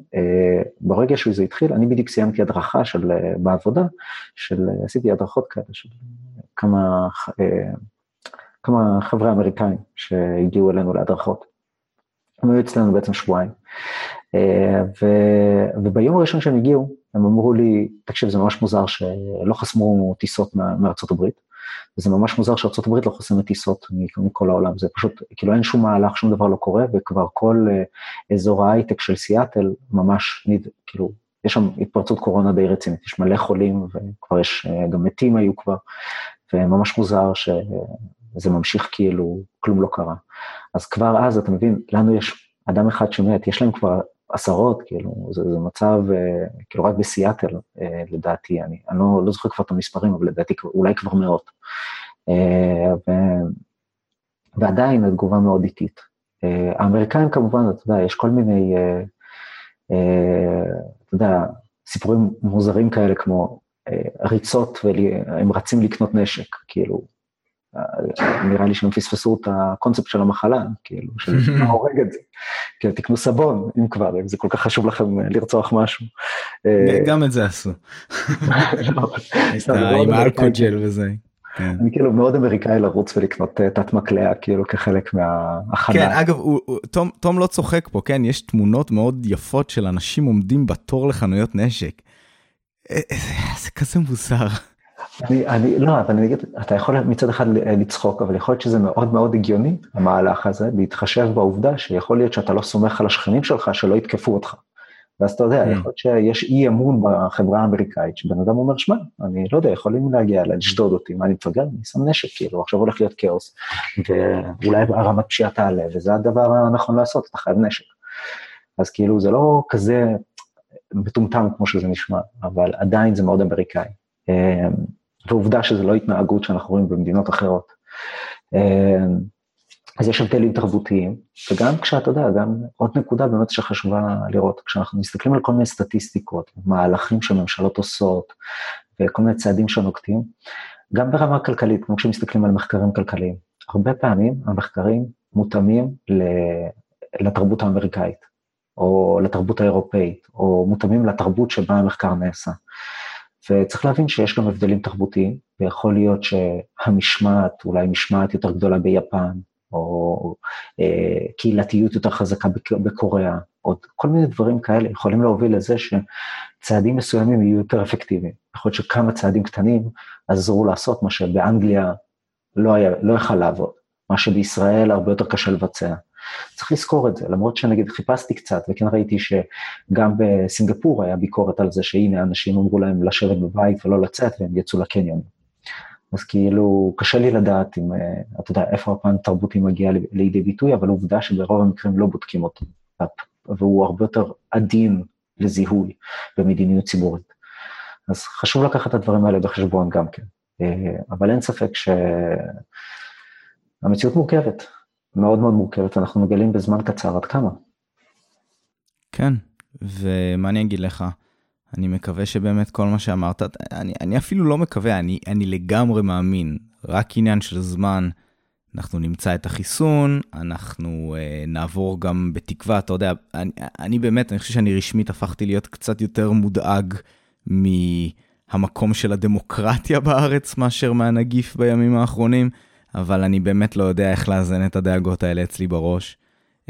ברגע שזה התחיל, אני בדיוק סיימתי הדרכה של, בעבודה, של, עשיתי הדרכות כאלה של כמה, uh, כמה חבר'ה אמריקאים שהגיעו אלינו להדרכות. הם היו אצלנו בעצם שבועיים. אה, ו, וביום הראשון שהם הגיעו, הם אמרו לי, תקשיב, זה ממש מוזר שלא חסמו טיסות מארצות הברית, וזה ממש מוזר שארצות הברית לא חוסמת טיסות מכל העולם, זה פשוט, כאילו אין שום מהלך, שום דבר לא קורה, וכבר כל אה, אזור ההייטק של סיאטל ממש, נד, כאילו, יש שם התפרצות קורונה די רצינית, יש מלא חולים, וכבר יש, אה, גם מתים היו כבר, וממש מוזר שזה ממשיך כאילו, כלום לא קרה. אז כבר אז, אתה מבין, לנו יש אדם אחד שמת, יש להם כבר עשרות, כאילו, זה, זה מצב, אה, כאילו, רק בסיאטל, אה, לדעתי, אני, אני לא, לא זוכר כבר את המספרים, אבל לדעתי אולי כבר מאות. אה, ו, ועדיין התגובה מאוד איטית. האמריקאים כמובן, אתה יודע, יש כל מיני, אתה יודע, סיפורים מוזרים כאלה כמו ריצות, והם רצים לקנות נשק, כאילו, נראה לי שהם פספסו את הקונספט של המחלה, כאילו, של מה הורג את זה. כאילו, תקנו סבון, אם כבר, אם זה כל כך חשוב לכם לרצוח משהו. גם את זה עשו. עם אלכוג'ל וזה. כן. אני כאילו מאוד אמריקאי לרוץ ולקנות תת מקלע כאילו כחלק מההכנה. כן אגב תום לא צוחק פה כן יש תמונות מאוד יפות של אנשים עומדים בתור לחנויות נשק. זה כזה מוזר. אני, אני, לא, אבל אני אגיד, אתה יכול מצד אחד לצחוק, אבל יכול להיות שזה מאוד מאוד הגיוני, המהלך הזה, להתחשב בעובדה שיכול להיות שאתה לא סומך על השכנים שלך שלא יתקפו אותך. ואז אתה יודע, mm. יכול להיות שיש אי אמון בחברה האמריקאית, שבן אדם אומר, שמע, אני לא יודע, יכולים להגיע, לשדוד אותי, מה אני מפגר? אני שם נשק, כאילו, עכשיו הולך להיות כאוס, ואולי הרמת פשיעה תעלה, וזה הדבר הנכון לעשות, אתה חייב נשק. אז כאילו, זה לא כזה מטומטם כמו שזה נשמע, אבל עדיין זה מאוד אמריקאי. אה, ועובדה שזו לא התנהגות שאנחנו רואים במדינות אחרות. אה, אז יש הבדלים תרבותיים, וגם כשאתה יודע, גם עוד נקודה באמת שחשובה לראות, כשאנחנו מסתכלים על כל מיני סטטיסטיקות, מהלכים שממשלות עושות, וכל מיני צעדים שנוקטים, גם ברמה כלכלית, כמו כשמסתכלים על מחקרים כלכליים, הרבה פעמים המחקרים מותאמים לתרבות האמריקאית, או לתרבות האירופאית, או מותאמים לתרבות שבה המחקר נעשה. וצריך להבין שיש גם הבדלים תרבותיים, ויכול להיות שהמשמעת, אולי משמעת יותר גדולה ביפן, או אה, קהילתיות יותר חזקה בקוריאה, עוד כל מיני דברים כאלה יכולים להוביל לזה שצעדים מסוימים יהיו יותר אפקטיביים. יכול להיות שכמה צעדים קטנים עזרו לעשות מה שבאנגליה לא, היה, לא יכל לעבוד, מה שבישראל הרבה יותר קשה לבצע. צריך לזכור את זה, למרות שנגיד חיפשתי קצת, וכן ראיתי שגם בסינגפור היה ביקורת על זה שהנה אנשים אמרו להם לשבת בבית ולא לצאת והם יצאו לקניון. אז כאילו, קשה לי לדעת אם, אה, אתה יודע, איפה הפן התרבותי מגיע לידי ביטוי, אבל עובדה שברוב המקרים לא בודקים אותו, והוא הרבה יותר עדין לזיהוי במדיניות ציבורית. אז חשוב לקחת את הדברים האלה בחשבון גם כן. אה, אבל אין ספק שהמציאות מורכבת, מאוד מאוד מורכבת, אנחנו מגלים בזמן קצר עד כמה. כן, ומה אני אגיד לך? אני מקווה שבאמת כל מה שאמרת, אני, אני אפילו לא מקווה, אני, אני לגמרי מאמין, רק עניין של זמן, אנחנו נמצא את החיסון, אנחנו uh, נעבור גם בתקווה, אתה יודע, אני, אני באמת, אני חושב שאני רשמית הפכתי להיות קצת יותר מודאג מהמקום של הדמוקרטיה בארץ מאשר מהנגיף בימים האחרונים, אבל אני באמת לא יודע איך לאזן את הדאגות האלה אצלי בראש.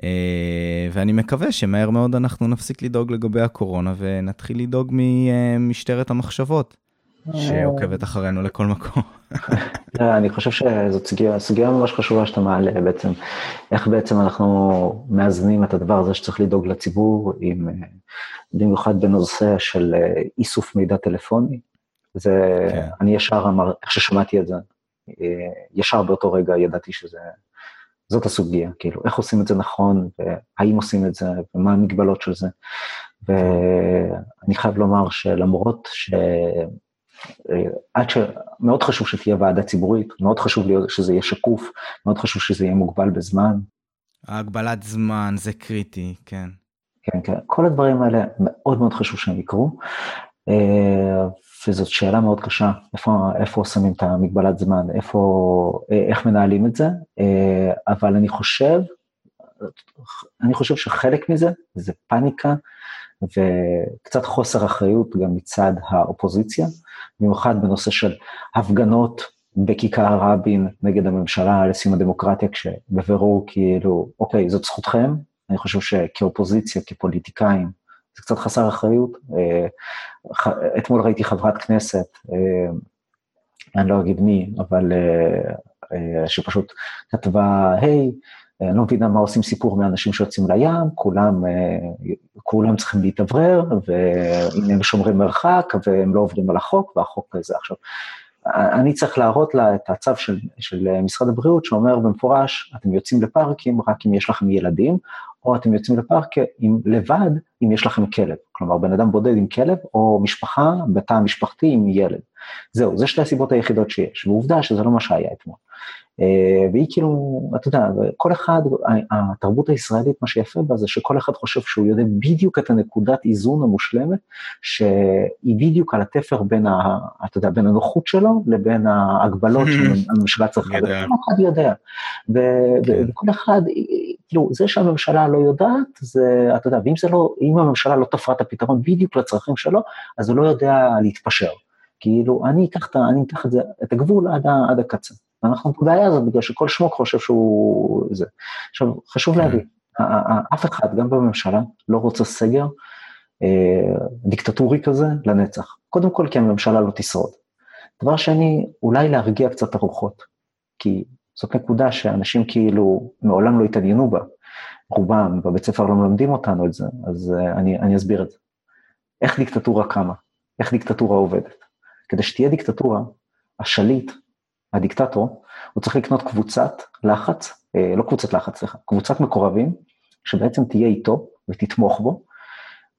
אה, ואני מקווה שמהר מאוד אנחנו נפסיק לדאוג לגבי הקורונה ונתחיל לדאוג ממשטרת המחשבות, שעוקבת אחרינו לכל מקום. אני חושב שזאת סוגיה, סוגיה ממש חשובה שאתה מעלה בעצם, איך בעצם אנחנו מאזנים את הדבר הזה שצריך לדאוג לציבור, עם, אה, במיוחד בנושא של אה, איסוף מידע טלפוני. זה, כן. אני ישר אמר, איך ששמעתי את זה, ישר באותו רגע ידעתי שזה זאת הסוגיה, כאילו, איך עושים את זה נכון, והאם עושים את זה, ומה המגבלות של זה. ואני חייב לומר שלמרות ש... עד ש... מאוד חשוב שתהיה ועדה ציבורית, מאוד חשוב שזה יהיה שקוף, מאוד חשוב שזה יהיה מוגבל בזמן. ההגבלת זמן זה קריטי, כן. כן, כן. כל הדברים האלה מאוד מאוד חשוב שהם יקרו. אה, וזאת שאלה מאוד קשה, איפה, איפה שמים את המגבלת זמן, איפה, איך מנהלים את זה, אה, אבל אני חושב, אני חושב שחלק מזה זה פאניקה וקצת חוסר אחריות גם מצד האופוזיציה, במיוחד בנושא של הפגנות בכיכר רבין נגד הממשלה לסיום הדמוקרטיה, כשבבירור כאילו, אוקיי, זאת זכותכם, אני חושב שכאופוזיציה, כפוליטיקאים, זה קצת חסר אחריות. אה, אתמול ראיתי חברת כנסת, אה, אני לא אגיד מי, אבל אה, שפשוט כתבה, היי, אני לא מבינה מה עושים סיפור מאנשים שיוצאים לים, כולם, כולם צריכים להתאוורר, והנה הם שומרים מרחק, והם לא עוברים על החוק, והחוק הזה עכשיו. אני צריך להראות לה את הצו של, של משרד הבריאות, שאומר במפורש, אתם יוצאים לפארקים רק אם יש לכם ילדים, או אתם יוצאים לפארק עם, לבד אם יש לכם כלב. כלומר, בן אדם בודד עם כלב, או משפחה בתא המשפחתי עם ילד. זהו, זה שתי הסיבות היחידות שיש, ועובדה שזה לא מה שהיה אתמול. אה, והיא כאילו, אתה יודע, כל אחד, התרבות הישראלית, מה שיפה בה זה שכל אחד חושב שהוא יודע בדיוק את הנקודת איזון המושלמת, שהיא בדיוק על התפר בין, ה, אתה יודע, בין הנוחות שלו לבין ההגבלות שהממשלה צריכה, וכל אחד יודע. כן. וכל אחד, כאילו, זה שהממשלה לא יודעת, זה, אתה יודע, ואם לא, אם הממשלה לא תפרה את הפתרון בדיוק לצרכים שלו, אז הוא לא יודע להתפשר. כאילו, אני אקח את, אני אקח את, זה, את הגבול עד, עד הקצה. ואנחנו בבעיה הזאת בגלל שכל שמוק חושב שהוא זה. עכשיו, חשוב כן. להבין, אף אחד, גם בממשלה, לא רוצה סגר אה, דיקטטורי כזה לנצח. קודם כל כי הממשלה לא תשרוד. דבר שני, אולי להרגיע קצת הרוחות, כי זאת נקודה שאנשים כאילו מעולם לא התעניינו בה. רובם בבית ספר לא מלמדים אותנו את זה, אז אני, אני אסביר את זה. איך דיקטטורה קמה? איך דיקטטורה עובדת? כדי שתהיה דיקטטורה, השליט, הדיקטטור, הוא צריך לקנות קבוצת לחץ, לא קבוצת לחץ, סליחה, קבוצת מקורבים, שבעצם תהיה איתו ותתמוך בו,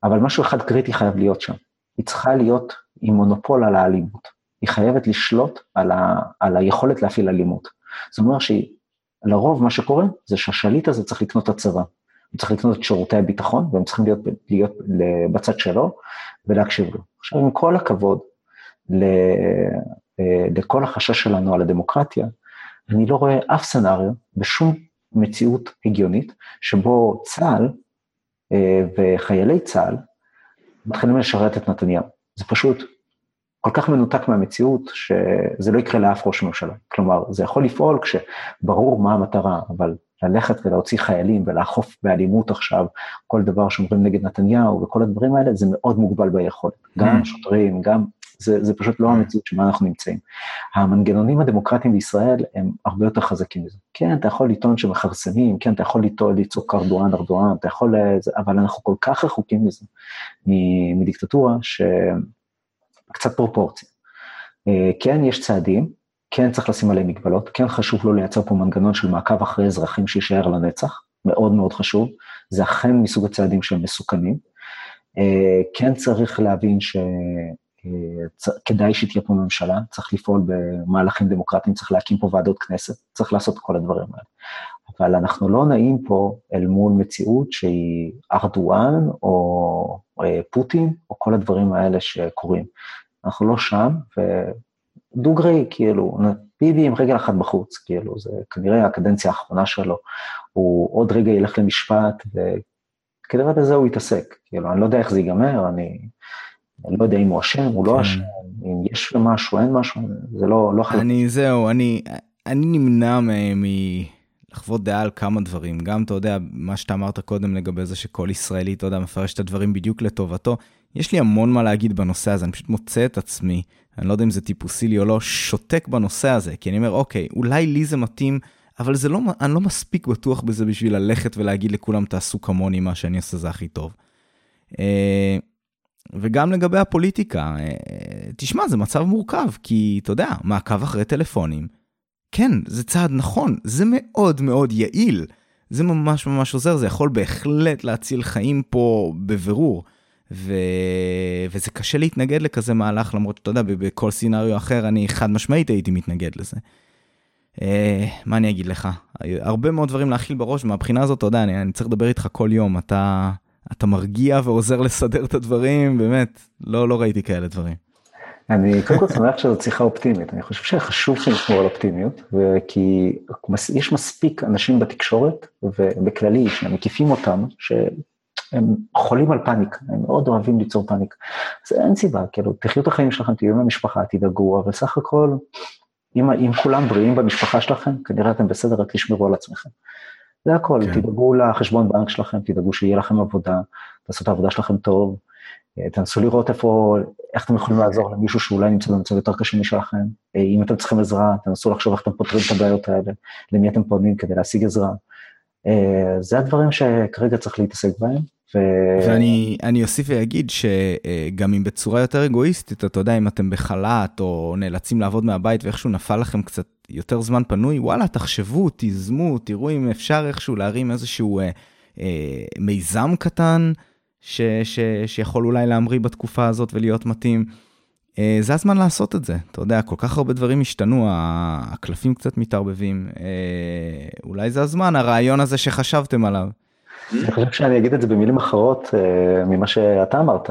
אבל משהו אחד קריטי חייב להיות שם. היא צריכה להיות עם מונופול על האלימות. היא חייבת לשלוט על, ה, על היכולת להפעיל אלימות. זאת אומרת שלרוב מה שקורה זה שהשליט הזה צריך לקנות את הצבא. הוא צריך לקנות את שירותי הביטחון, והם צריכים להיות, להיות בצד שלו ולהקשיב לו. עכשיו, עם כל הכבוד אה, לכל החשש שלנו על הדמוקרטיה, אני לא רואה אף סצנריו בשום מציאות הגיונית, שבו צה"ל אה, וחיילי צה"ל מתחילים לשרת את נתניהו. זה פשוט כל כך מנותק מהמציאות, שזה לא יקרה לאף ראש ממשלה. כלומר, זה יכול לפעול כשברור מה המטרה, אבל ללכת ולהוציא חיילים ולאכוף באלימות עכשיו כל דבר שאומרים נגד נתניהו וכל הדברים האלה, זה מאוד מוגבל ביכולת. גם mm. שוטרים, גם זה, זה פשוט לא המציאות שבה אנחנו נמצאים. המנגנונים הדמוקרטיים בישראל הם הרבה יותר חזקים מזה. כן, אתה יכול לטעון שמכרסמים, כן, אתה יכול לטעון לצעוק ארדואן, ארדואן, אתה יכול, אבל אנחנו כל כך רחוקים מזה, מדיקטטורה, שקצת פרופורציה. אה, כן, יש צעדים, כן צריך לשים עליהם מגבלות, כן חשוב לא לייצר פה מנגנון של מעקב אחרי אזרחים שיישאר לנצח, מאוד מאוד חשוב, זה אכן מסוג הצעדים שהם מסוכנים. אה, כן צריך להבין ש... כדאי שתהיה פה ממשלה, צריך לפעול במהלכים דמוקרטיים, צריך להקים פה ועדות כנסת, צריך לעשות כל הדברים האלה. אבל אנחנו לא נעים פה אל מול מציאות שהיא ארדואן או אה, פוטין, או כל הדברים האלה שקורים. אנחנו לא שם, ודוגרי, כאילו, ביבי עם רגל אחת בחוץ, כאילו, זה כנראה הקדנציה האחרונה שלו, הוא עוד רגע ילך למשפט, וכנראה בזה הוא יתעסק. כאילו, אני לא יודע איך זה ייגמר, אני... אני לא יודע אם הוא אשם, הוא לא כן. אשם, אם יש משהו, אין משהו, זה לא, לא חלק. אני, זהו, אני, אני נמנע מלחוות דעה על כמה דברים. גם, אתה יודע, מה שאתה אמרת קודם לגבי זה שכל ישראלי, אתה יודע, מפרש את הדברים בדיוק לטובתו. יש לי המון מה להגיד בנושא הזה, אני פשוט מוצא את עצמי, אני לא יודע אם זה טיפוסי לי או לא, שותק בנושא הזה, כי אני אומר, אוקיי, אולי לי זה מתאים, אבל זה לא, אני לא מספיק בטוח בזה בשביל ללכת ולהגיד לכולם, תעשו כמוני, מה שאני עושה זה הכי טוב. אה, וגם לגבי הפוליטיקה, אה, תשמע, זה מצב מורכב, כי אתה יודע, מעקב אחרי טלפונים, כן, זה צעד נכון, זה מאוד מאוד יעיל, זה ממש ממש עוזר, זה יכול בהחלט להציל חיים פה בבירור. ו... וזה קשה להתנגד לכזה מהלך, למרות שאתה יודע, בכל סצנריו אחר אני חד משמעית הייתי מתנגד לזה. אה, מה אני אגיד לך? הרבה מאוד דברים להכיל בראש, מהבחינה הזאת, אתה יודע, אני, אני צריך לדבר איתך כל יום, אתה אתה מרגיע ועוזר לסדר את הדברים, באמת, לא, לא ראיתי כאלה דברים. אני קודם כל שמח שזו שיחה אופטימית, אני חושב שחשוב שנשמור על אופטימיות, כי יש מספיק אנשים בתקשורת ובכללי שמקיפים אותם, שהם חולים על פאניק, הם מאוד אוהבים ליצור פאניק. אז אין סיבה, כאילו, תחיו את החיים שלכם, תהיו עם המשפחה, תדאגו, אבל סך הכל, אם, אם כולם בריאים במשפחה שלכם, כנראה אתם בסדר, רק תשמרו על עצמכם. זה הכל, כן. תדאגו לחשבון בנק שלכם, תדאגו שיהיה לכם עבודה, תעשו את העבודה שלכם טוב, אה, תנסו לראות איפה, איך אתם יכולים לעזור למישהו שאולי נמצא במצב יותר קשה משלכם, אה, אם אתם צריכים עזרה, תנסו לחשוב איך אתם פותרים את הבעיות האלה, למי אתם פונים כדי להשיג עזרה. אה, זה הדברים שכרגע צריך להתעסק בהם. ו... ואני אוסיף ואגיד שגם אם בצורה יותר אגואיסטית, אתה יודע, אם אתם בחל"ת או נאלצים לעבוד מהבית ואיכשהו נפל לכם קצת יותר זמן פנוי, וואלה, תחשבו, תיזמו, תראו אם אפשר איכשהו להרים איזשהו אה, אה, מיזם קטן ש, ש, שיכול אולי להמריא בתקופה הזאת ולהיות מתאים. אה, זה הזמן לעשות את זה. אתה יודע, כל כך הרבה דברים השתנו, הקלפים קצת מתערבבים. אה, אולי זה הזמן, הרעיון הזה שחשבתם עליו. אני חושב שאני אגיד את זה במילים אחרות אה, ממה שאתה אמרת.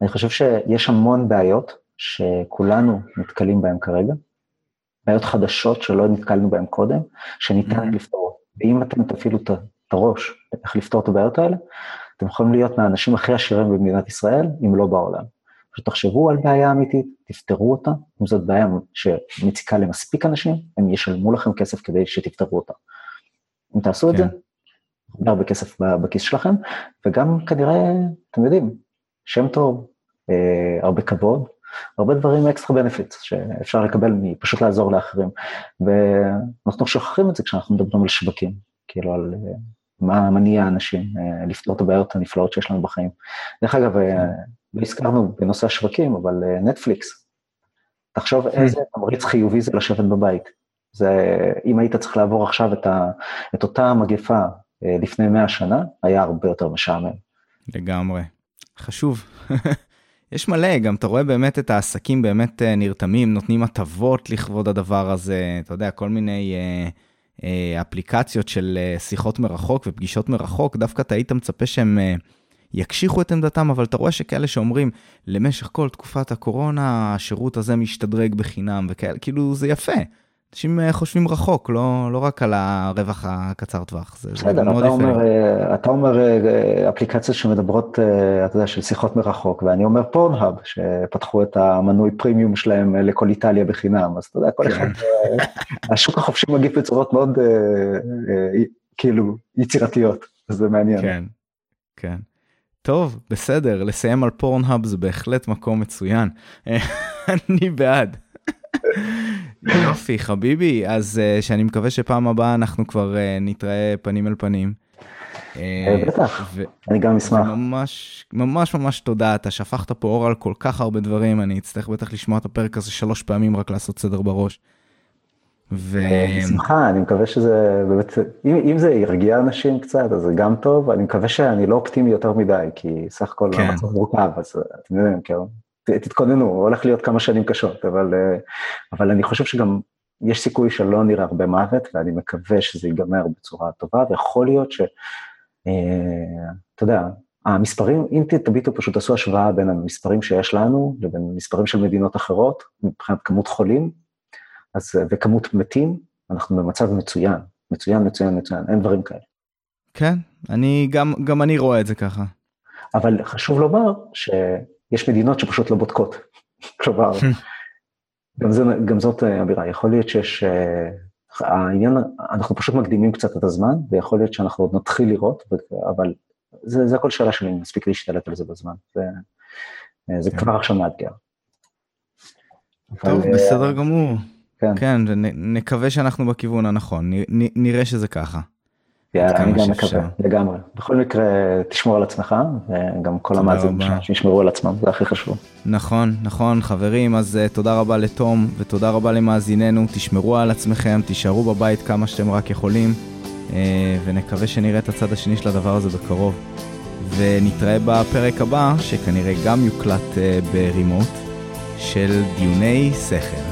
אני חושב שיש המון בעיות שכולנו נתקלים בהן כרגע, בעיות חדשות שלא נתקלנו בהן קודם, שניתן mm-hmm. לפתור. ואם אתם תפעילו את הראש איך לפתור את הבעיות האלה, אתם יכולים להיות מהאנשים הכי עשירים במדינת ישראל, אם לא בעולם. פשוט תחשבו על בעיה אמיתית, תפתרו אותה, אם זאת בעיה שמציקה למספיק אנשים, הם ישלמו לכם כסף כדי שתפתרו אותה. אם תעשו כן. את זה, הרבה הרבה כסף בכיס שלכם, וגם כנראה, אתם יודעים, שם טוב, אה, הרבה כבוד, הרבה דברים אקסטרה בנפיט שאפשר לקבל מפשוט לעזור לאחרים. ואנחנו שוכחים את זה כשאנחנו מדברים על שווקים, כאילו על אה, מה מניע אנשים לפתור את הבעיות הנפלאות שיש לנו בחיים. דרך אגב, כן. לא הזכרנו בנושא השווקים, אבל נטפליקס, תחשוב כן. איזה תמריץ חיובי זה לשבת בבית. זה, אם היית צריך לעבור עכשיו את, ה, את אותה מגפה לפני 100 שנה, היה הרבה יותר משעמם. לגמרי. חשוב. יש מלא, גם אתה רואה באמת את העסקים באמת אה, נרתמים, נותנים הטבות לכבוד הדבר הזה, אתה יודע, כל מיני אה, אה, אפליקציות של אה, שיחות מרחוק ופגישות מרחוק, דווקא אתה היית מצפה שהם אה, יקשיחו את עמדתם, אבל אתה רואה שכאלה שאומרים, למשך כל תקופת הקורונה, השירות הזה משתדרג בחינם וכאלה, כאילו זה יפה. אנשים אה, חושבים רחוק, לא, לא רק על הרווח הקצר טווח, זה, בסדר, זה מאוד יפה. אומר, אה, אתה אומר אה, אפליקציות שמדברות, אתה יודע, של שיחות מרחוק, ואני אומר פורנהאב, שפתחו את המנוי פרימיום שלהם לכל איטליה בחינם, אז אתה יודע, כל אחד, כן. השוק החופשי מגיב בצורות מאוד, כאילו, יצירתיות, זה מעניין. כן, כן. טוב, בסדר, לסיים על פורנהאב זה בהחלט מקום מצוין. אני בעד. יופי, חביבי, אז uh, שאני מקווה שפעם הבאה אנחנו כבר uh, נתראה פנים אל פנים. אה, בטח, אני גם אשמח. ממש ממש ממש תודה, אתה שפכת פה אור על כל כך הרבה דברים, אני אצטרך בטח לשמוע את הפרק הזה שלוש פעמים רק לעשות סדר בראש. ו... בשמחה, אני מקווה שזה באמת, אם, אם זה ירגיע אנשים קצת, אז זה גם טוב, אני מקווה שאני לא אופטימי יותר מדי, כי סך הכל כן. המצב מורכב, אז אתם יודעים, כאילו, תתכוננו, הולך להיות כמה שנים קשות, אבל, אה, אבל אני חושב שגם יש סיכוי שלא נראה הרבה מוות, ואני מקווה שזה ייגמר בצורה טובה, ויכול להיות ש... אה, אתה יודע, המספרים, אם תביטו, פשוט עשו השוואה בין המספרים שיש לנו לבין מספרים של מדינות אחרות, מבחינת כמות חולים אז, וכמות מתים, אנחנו במצב מצוין, מצוין, מצוין, מצוין, אין דברים כאלה. כן, אני, גם, גם אני רואה את זה ככה. אבל חשוב לומר ש... יש מדינות שפשוט לא בודקות. כלומר, גם, זה, גם זאת אה, אמירה, יכול להיות שיש, אה, העניין, אנחנו פשוט מקדימים קצת את הזמן, ויכול להיות שאנחנו עוד נתחיל לראות, אבל זה, זה הכל שאלה שלי, מספיק להשתלט על זה בזמן. זה, אה, זה כן. כבר עכשיו מאתגר. טוב, אבל, בסדר גמור. כן, כן נקווה שאנחנו בכיוון הנכון, נראה שזה ככה. אני גם מקווה, לגמרי. בכל מקרה, תשמור על עצמך, וגם כל המאזינים שישמרו על עצמם, זה הכי חשוב. נכון, נכון, חברים, אז uh, תודה רבה לתום, ותודה רבה למאזיננו, תשמרו על עצמכם, תישארו בבית כמה שאתם רק יכולים, uh, ונקווה שנראה את הצד השני של הדבר הזה בקרוב. ונתראה בפרק הבא, שכנראה גם יוקלט uh, ברימוט, של דיוני שכל.